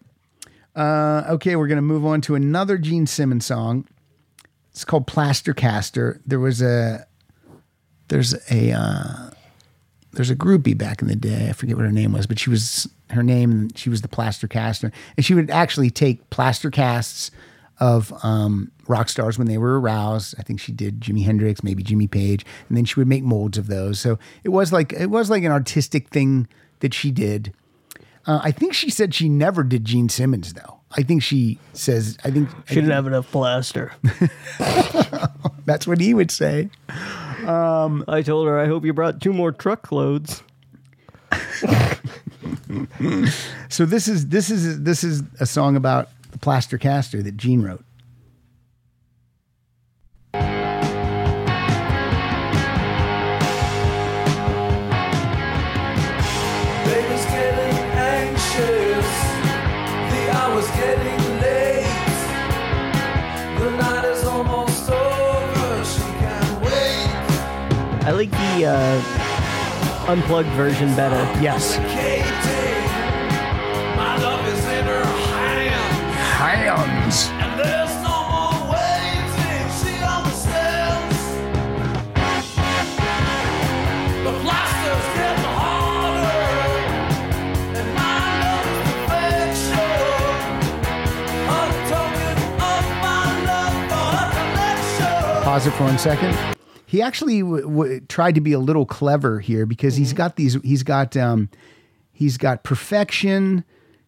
Uh, okay, we're gonna move on to another Gene Simmons song. It's called Plaster Caster. There was a there's a uh, there's a groupie back in the day. I forget what her name was, but she was her name. She was the plaster caster, and she would actually take plaster casts of um, rock stars when they were aroused. I think she did Jimi Hendrix, maybe Jimmy Page, and then she would make molds of those. So it was like it was like an artistic thing that she did. Uh, I think she said she never did Gene Simmons though. I think she says I think She didn't have enough plaster. that's what he would say. I told her, I hope you brought two more truckloads. So this is this is this is a song about the plaster caster that Gene wrote. Baby's getting anxious. The hour's getting late. The night is almost over. She can't wait. I like the uh, unplugged version better. Yes. Pause it for one second. He actually w- w- tried to be a little clever here because he's got these. He's got um, he's got perfection,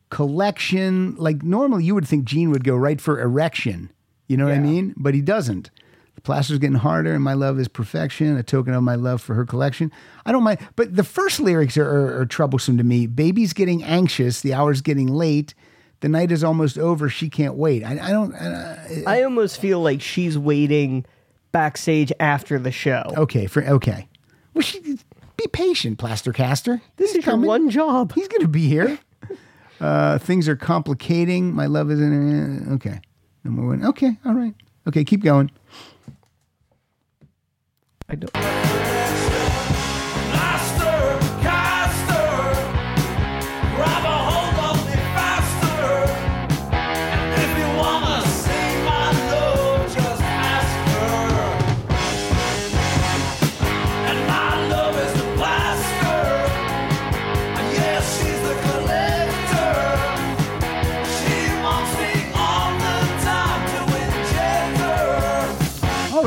collection. Like normally, you would think Gene would go right for erection. You know what I mean? But he doesn't. The plaster's getting harder, and my love is perfection, a token of my love for her collection. I don't mind, but the first lyrics are, are, are troublesome to me. Baby's getting anxious, the hour's getting late, the night is almost over, she can't wait. I, I don't. I, I almost feel like she's waiting backstage after the show. Okay, for okay. Well, she, be patient, Plaster Caster. this He's is your one job. He's going to be here. Uh, things are complicating. My love is in. Uh, okay, no more. One. Okay, all right. Okay, keep going. I don't.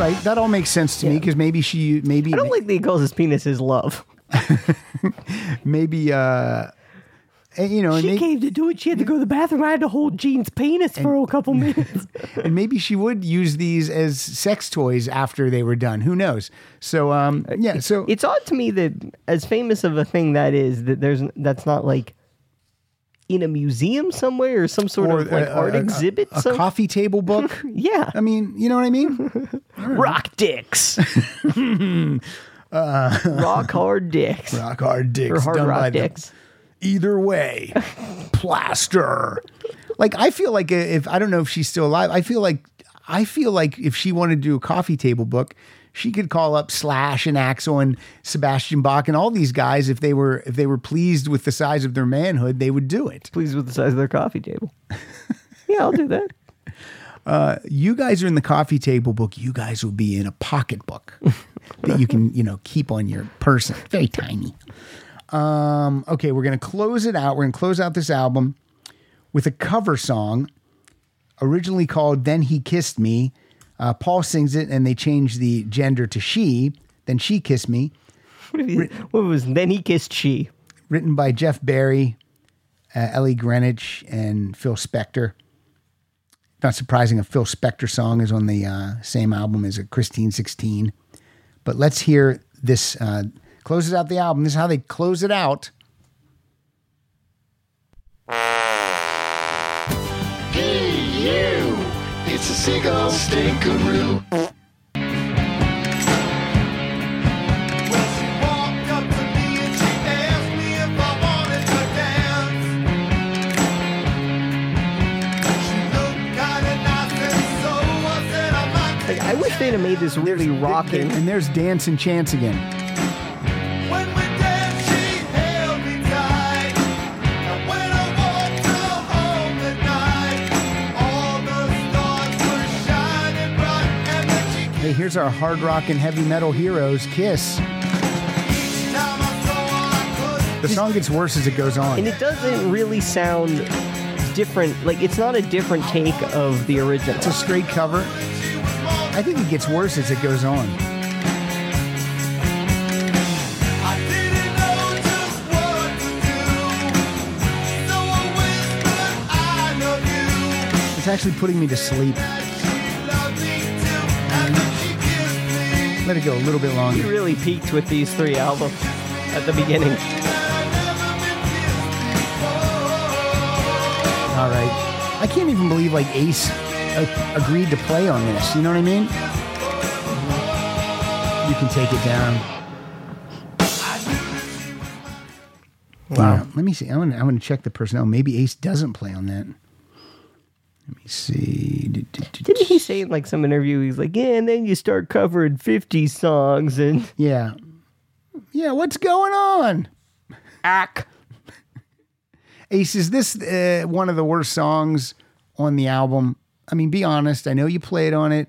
Right, that all makes sense to me because maybe she, maybe, I don't like that he calls his penis his love. maybe, uh, and, you know, and, She came to do it. She had to go to the bathroom. I had to hold Gene's penis for a couple minutes. and maybe she would use these as sex toys after they were done. Who knows? So, um, yeah. So it's odd to me that as famous of a thing that is, that there's that's not like in a museum somewhere or some sort of like a- art a- a- exhibit. a, some- coffee table book. yeah, I mean, you know what I mean? rock dicks, uh, rock hard dicks, Rock hard dicks. or hard done by rock the- dicks. either way plaster like i feel like uh, if i don't know if she's still alive i feel like i feel like if she wanted to do a coffee table book she could call up slash and axl and sebastian bach and all these guys if they were if they were pleased with the size of their manhood they would do it. Pleased with the size of their coffee table. yeah, I'll do that. you guys are in the coffee table book. You guys will be in a pocketbook that you can you know keep on your person very tiny. Um okay we're gonna close it out. We're gonna close out this album with a cover song originally called then he kissed me uh, paul sings it and they change the gender to she then she kissed me. What, was then he kissed she? written by jeff barry uh, ellie greenwich and phil spector. Not surprising a phil spector song is on the uh, same album as a christine 16 but let's hear this uh, closes out the album. This is how they close it out I said I might Like, I wish they'd have made this really rocking. and there's dance and chance again hey here's our hard rock and heavy metal heroes kiss each time I saw her, I couldn't the song gets worse as it goes on And it doesn't really sound different. Like it's not a different take of the original. It's a straight cover. I think it gets worse as it goes on. I didn't know just what to do. So I whispered, I love you. It's actually putting me to sleep. Let it go a little bit longer. He really peaked with these three albums at the beginning. All right. I can't even believe like Ace uh, agreed to play on this. You know what I mean? You can take it down. Wow. let me see. I'm gonna, I'm gonna check the personnel. Maybe Ace doesn't play on that. Let me see. Didn't he say in like some interview? He's like, yeah, and then you start covering 50 songs and Yeah. Yeah. What's going on? ack. Ace, is this uh, one of the worst songs on the album? I mean, be honest. I know you played on it.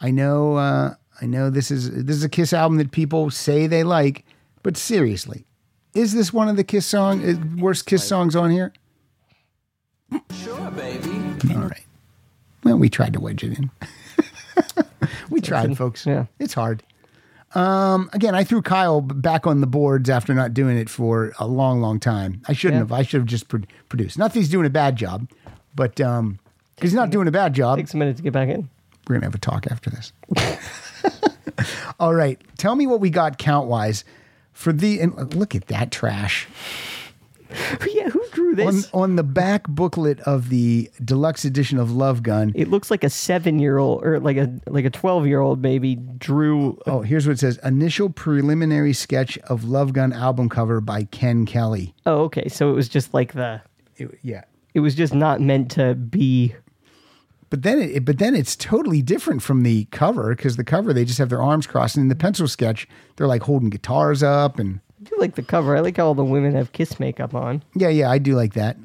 I know. Uh, I know this is this is a Kiss album that people say they like, but seriously, is this one of the Kiss song uh, worst Kiss songs on here? Sure, baby. All right. Well, we tried to wedge it in. we tried, folks. Yeah. It's hard. Um, again, I threw Kyle back on the boards after not doing it for a long, long time. I shouldn't Yeah. have. I should have just pro- produced. Not that he's doing a bad job, but um, because he's not doing a bad job. Takes a minute to get back in. We're gonna have a talk after this. All right, tell me what we got count wise for the. And look at that trash. yeah, who drew this? on the back booklet of the deluxe edition of Love Gun, it looks like a seven year old or like a like a 12 year old baby drew. Oh, here's what it says: initial preliminary sketch of Love Gun album cover by Ken Kelly. Oh, okay. So it was just like the. It- yeah, It was just not meant to be. but then it, but then it's totally different from the cover because the cover they just have their arms crossed, and in the pencil sketch they're like holding guitars up, and I do like the cover. I like how all the women have kiss makeup on. yeah, yeah, I do like that.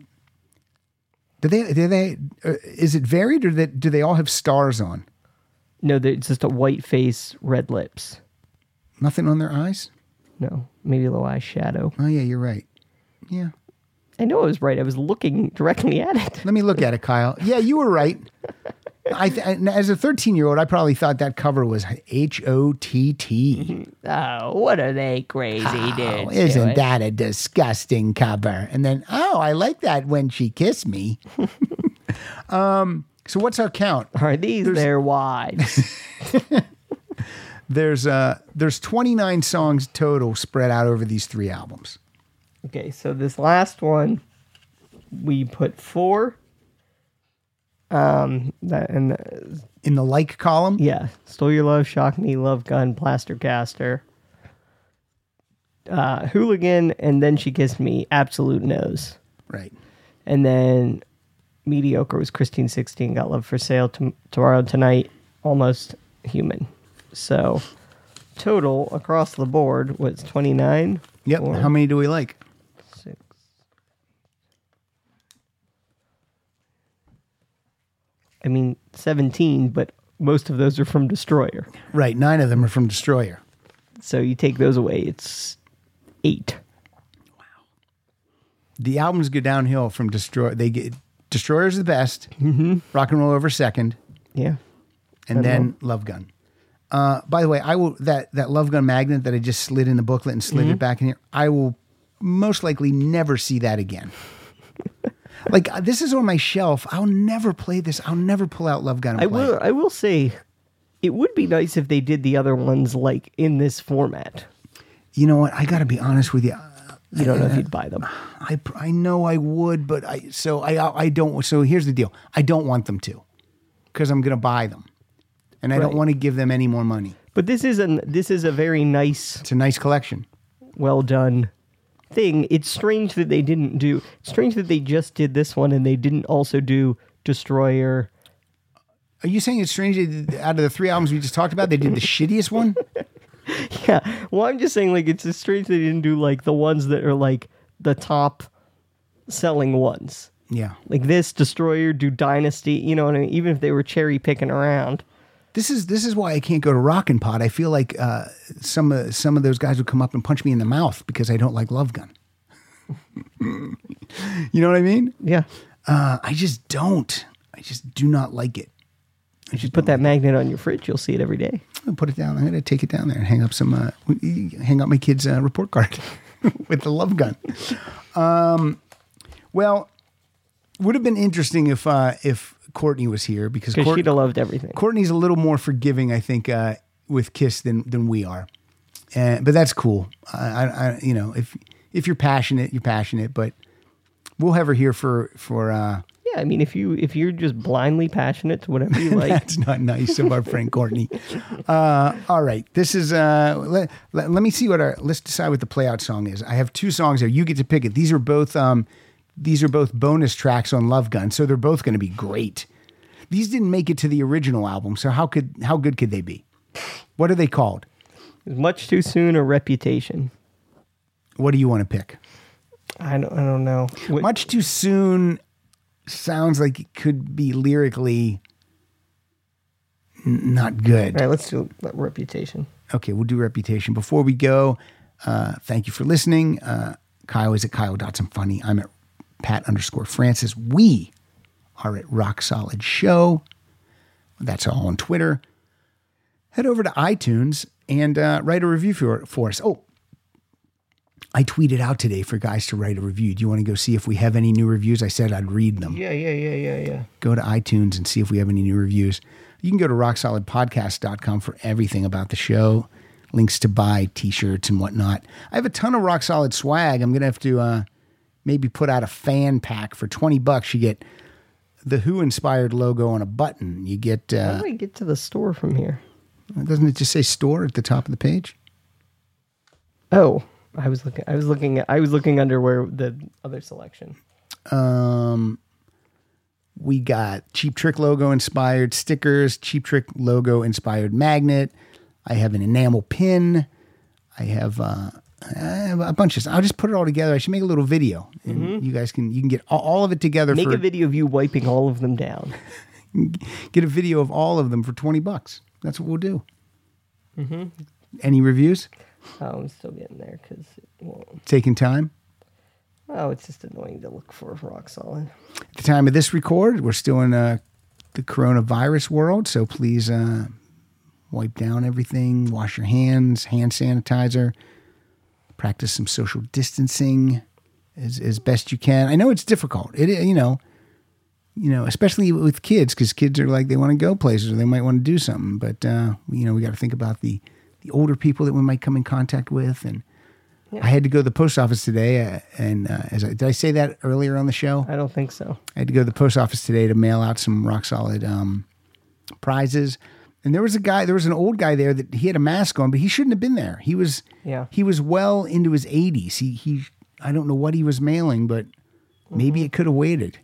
Do they? Do they? Uh, is it varied, or that do they all have stars on? No, they- it's just a white face, red lips. Nothing on their eyes. No, maybe a little eyeshadow. Oh yeah, you're right. Yeah. I know I was right. I was looking directly at it. Let me look at it, Kyle. Yeah, you were right. I th- as a 13 year old, I probably thought that cover was H O T T. Oh, what are they crazy Oh, dudes? isn't doing? that a disgusting cover? And then, oh, I like that when she kissed me. um, so what's our count? Are these their wives? There's uh there's 29 songs total spread out over these three albums. okay, so this last one, we put four. Um, that and the, In the like column, yeah, stole your love, shock me, love gun, plaster caster, uh, hooligan, and then she kissed me. Absolute nose. right. And then mediocre was Christine 16, got love for sale to, tomorrow, tonight, almost human. So total across the board was 29. Yep. Four, How many do we like? six. I mean, 17, but most of those are from Destroyer. Right. Nine of them are from Destroyer. So you take those away, it's eight. Wow. The albums go downhill from Destroyer. They get Destroyer's the best. Mm-hmm. Rock and Roll over second. Yeah. and then Love Gun. Uh, by the way, I will that that Love Gun magnet that I just slid in the booklet and slid Mm-hmm. it back in here. I will most likely never see that again. like uh, this is on my shelf. I'll never play this. I'll never pull out Love Gun. I will it. I will say it would be nice if they did the other ones like in this format. You know what? I got to be honest with you. You don't know if you'd buy them. I I know I would, but I so I I don't. So here's the deal. I don't want them to, because I'm gonna buy them, and I don't want to give them any more money. But this is an this is a very nice, It's a nice collection. well done thing. It's strange that they didn't do. It's strange that they just did this one and they didn't also do Destroyer. Are you saying it's strange that out of the three albums we just talked about, they did the shittiest one? Yeah. Well, I'm just saying like it's just strange they didn't do like the ones that are like the top selling ones. Yeah. Like this Destroyer, do Dynasty. You know what I mean? Even if they were cherry picking around. This is this is why I can't go to Rockin' Pod. I feel like uh, some of some of those guys would come up and punch me in the mouth because I don't like Love Gun. you know what I mean? Yeah. Uh, I just don't. I just do not like it. I If you put that magnet on your fridge, you'll see it every day. I'm gonna put it down. I'm gonna take it down there and hang up some. Uh, hang up my kid's uh, report card with the love gun. Um, well, would have been interesting if uh, if Courtney was here because Because Court- she'd have loved everything. Courtney's a little more forgiving, I think, uh, with Kiss than than we are. Uh, but that's cool. I, I, I, you know, if if you're passionate, you're passionate. But we'll have her here for for. Uh, Yeah, I mean, if you if you're just blindly passionate to whatever you like, That's not nice of our friend Courtney. Uh, all right, this is. Uh, let, let, let me see what our. Let's decide what the playout song is. I have two songs there. You get to pick it. These are both. Um, these are both bonus tracks on Love Gun, so they're both going to be great. These didn't make it to the original album, so how could how good could they be? What are they called? much too soon or reputation. What do you want to pick? I don't. I don't know. What- Much too soon sounds like it could be lyrically n- not good. All right, let's do reputation. Okay, we'll do reputation. Before we go, uh, thank you for listening. Uh, Kyle is at Kyle Dotson Funny. I'm at Pat underscore Francis. We are at Rock Solid Show. That's all on Twitter. Head over to iTunes and uh, write a review for, for us. Oh, I tweeted out today for guys to write a review. Do you want to go see if we have any new reviews? I said I'd read them Yeah, yeah, yeah, yeah, yeah. go to iTunes and see if we have any new reviews. You can go to rocksolidpodcast.com for everything about the show, links to buy t-shirts and whatnot. I have a ton of rock solid swag. I'm going to have to uh, maybe put out a fan pack for 20 bucks. You get the Who inspired logo on a button. You get, Uh, How do I get to the store from here? doesn't it just say store at the top of the page? Oh, I was looking. I was looking. At, I was looking under where the other selection. Um, we got Cheap Trick logo inspired stickers, Cheap Trick logo inspired magnet. I have an enamel pin. I have, uh, Have a bunch of. I'll just put it all together. I should make a little video, and you guys can you can get all, all of it together Make for a video of you wiping all of them down. get a video of all of them for twenty bucks. That's what we'll do. Any reviews? Oh, I'm still getting there because it won't. Taking time. Oh, it's just annoying to look for rock solid. At the time of this record, we're still in uh, the coronavirus world, so please uh, wipe down everything, wash your hands, hand sanitizer, practice some social distancing as, as best you can. I know it's difficult. It you know, you know, especially with kids because kids are like they want to go places or they might want to do something, but uh, you know, we got to think about the the older people that we might come in contact with and. I had to go to the post office today, uh, and uh, as I, did I say that earlier on the show? I don't think so. I had to go to the post office today to mail out some rock solid um, prizes. And there was a guy, there was an old guy there that he had a mask on, but he shouldn't have been there. He was, Yeah. he was well into his 80s. He, he, I don't know what he was mailing, but maybe it could have waited.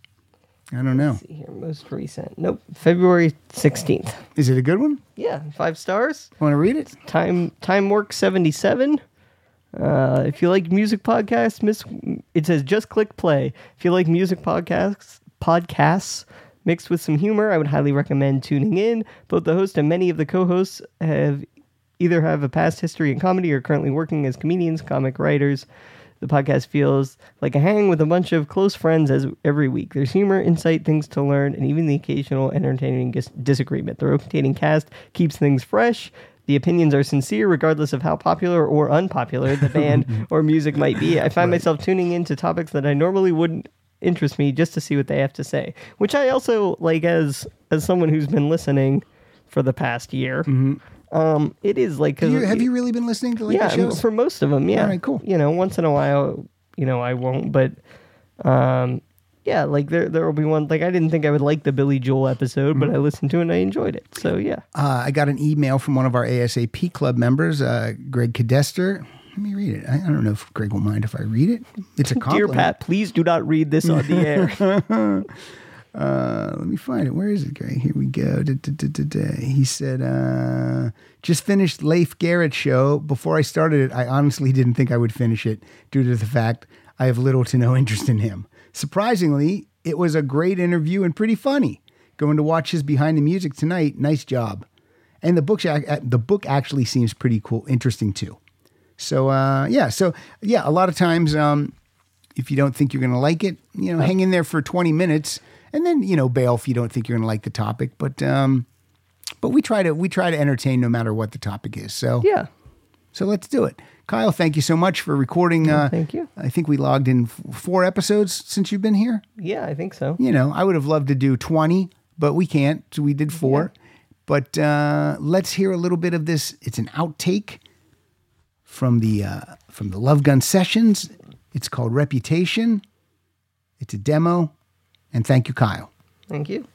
I don't know. See here, most recent. Nope, February sixteenth. Is it a good one? Yeah, five stars. Want to read it? Time Time Work seventy seven. Uh, if you like music podcasts, miss it says just click play. If you like music podcasts, podcasts mixed with some humor, I would highly recommend tuning in. Both the host and many of the co-hosts have either have a past history in comedy or currently working as comedians, comic writers. The podcast feels like a hang with a bunch of close friends as every week. There's humor, insight, things to learn, and even the occasional entertaining dis- disagreement. The rotating cast keeps things fresh. The opinions are sincere, regardless of how popular or unpopular the band or music might be. I find myself tuning into topics that I normally wouldn't interest me just to see what they have to say. Which I also like as as someone who's been listening for the past year. Um, it is like you, have you really been listening to like yeah, the shows? for most of them, yeah. All right, cool. You know, once in a while, you know, I won't, but um, yeah, like there there will be one. Like I didn't think I would like the Billy Joel episode, but I listened to it and I enjoyed it. So yeah, Uh, I got an email from one of our ASAP club members, uh, Greg Cadester. Let me read it. I, I don't know if Greg will mind if I read it. It's a dear. Pat, please do not read this on the air. Uh, let me find it. Where is it, Greg? Here we go. Da, da, da, da, da. He said, uh, just finished Leif Garrett show. Before I started it, I honestly didn't think I would finish it due to the fact I have little to no interest in him. Surprisingly, it was a great interview and pretty funny. Going to watch his behind the music tonight. Nice job. And the book, the book actually seems pretty cool, interesting too. So uh, yeah, so yeah, a lot of times, um, if you don't think you're going to like it, you know, hang in there for 20 minutes and then, you know, bail if you don't think you're going to like the topic. But, um, but we try to, we try to entertain no matter what the topic is. So, Yeah. so let's do it. Kyle, thank you so much for recording. Uh, thank you. I think we logged in f- four episodes since you've been here. Yeah, I think so. You know, I would have loved to do 20, but we can't. So we did four. But uh, let's hear a little bit of this. It's an outtake from the uh, from the Love Gun sessions. It's called Reputation. It's a demo. And thank you, Kyle. Thank you.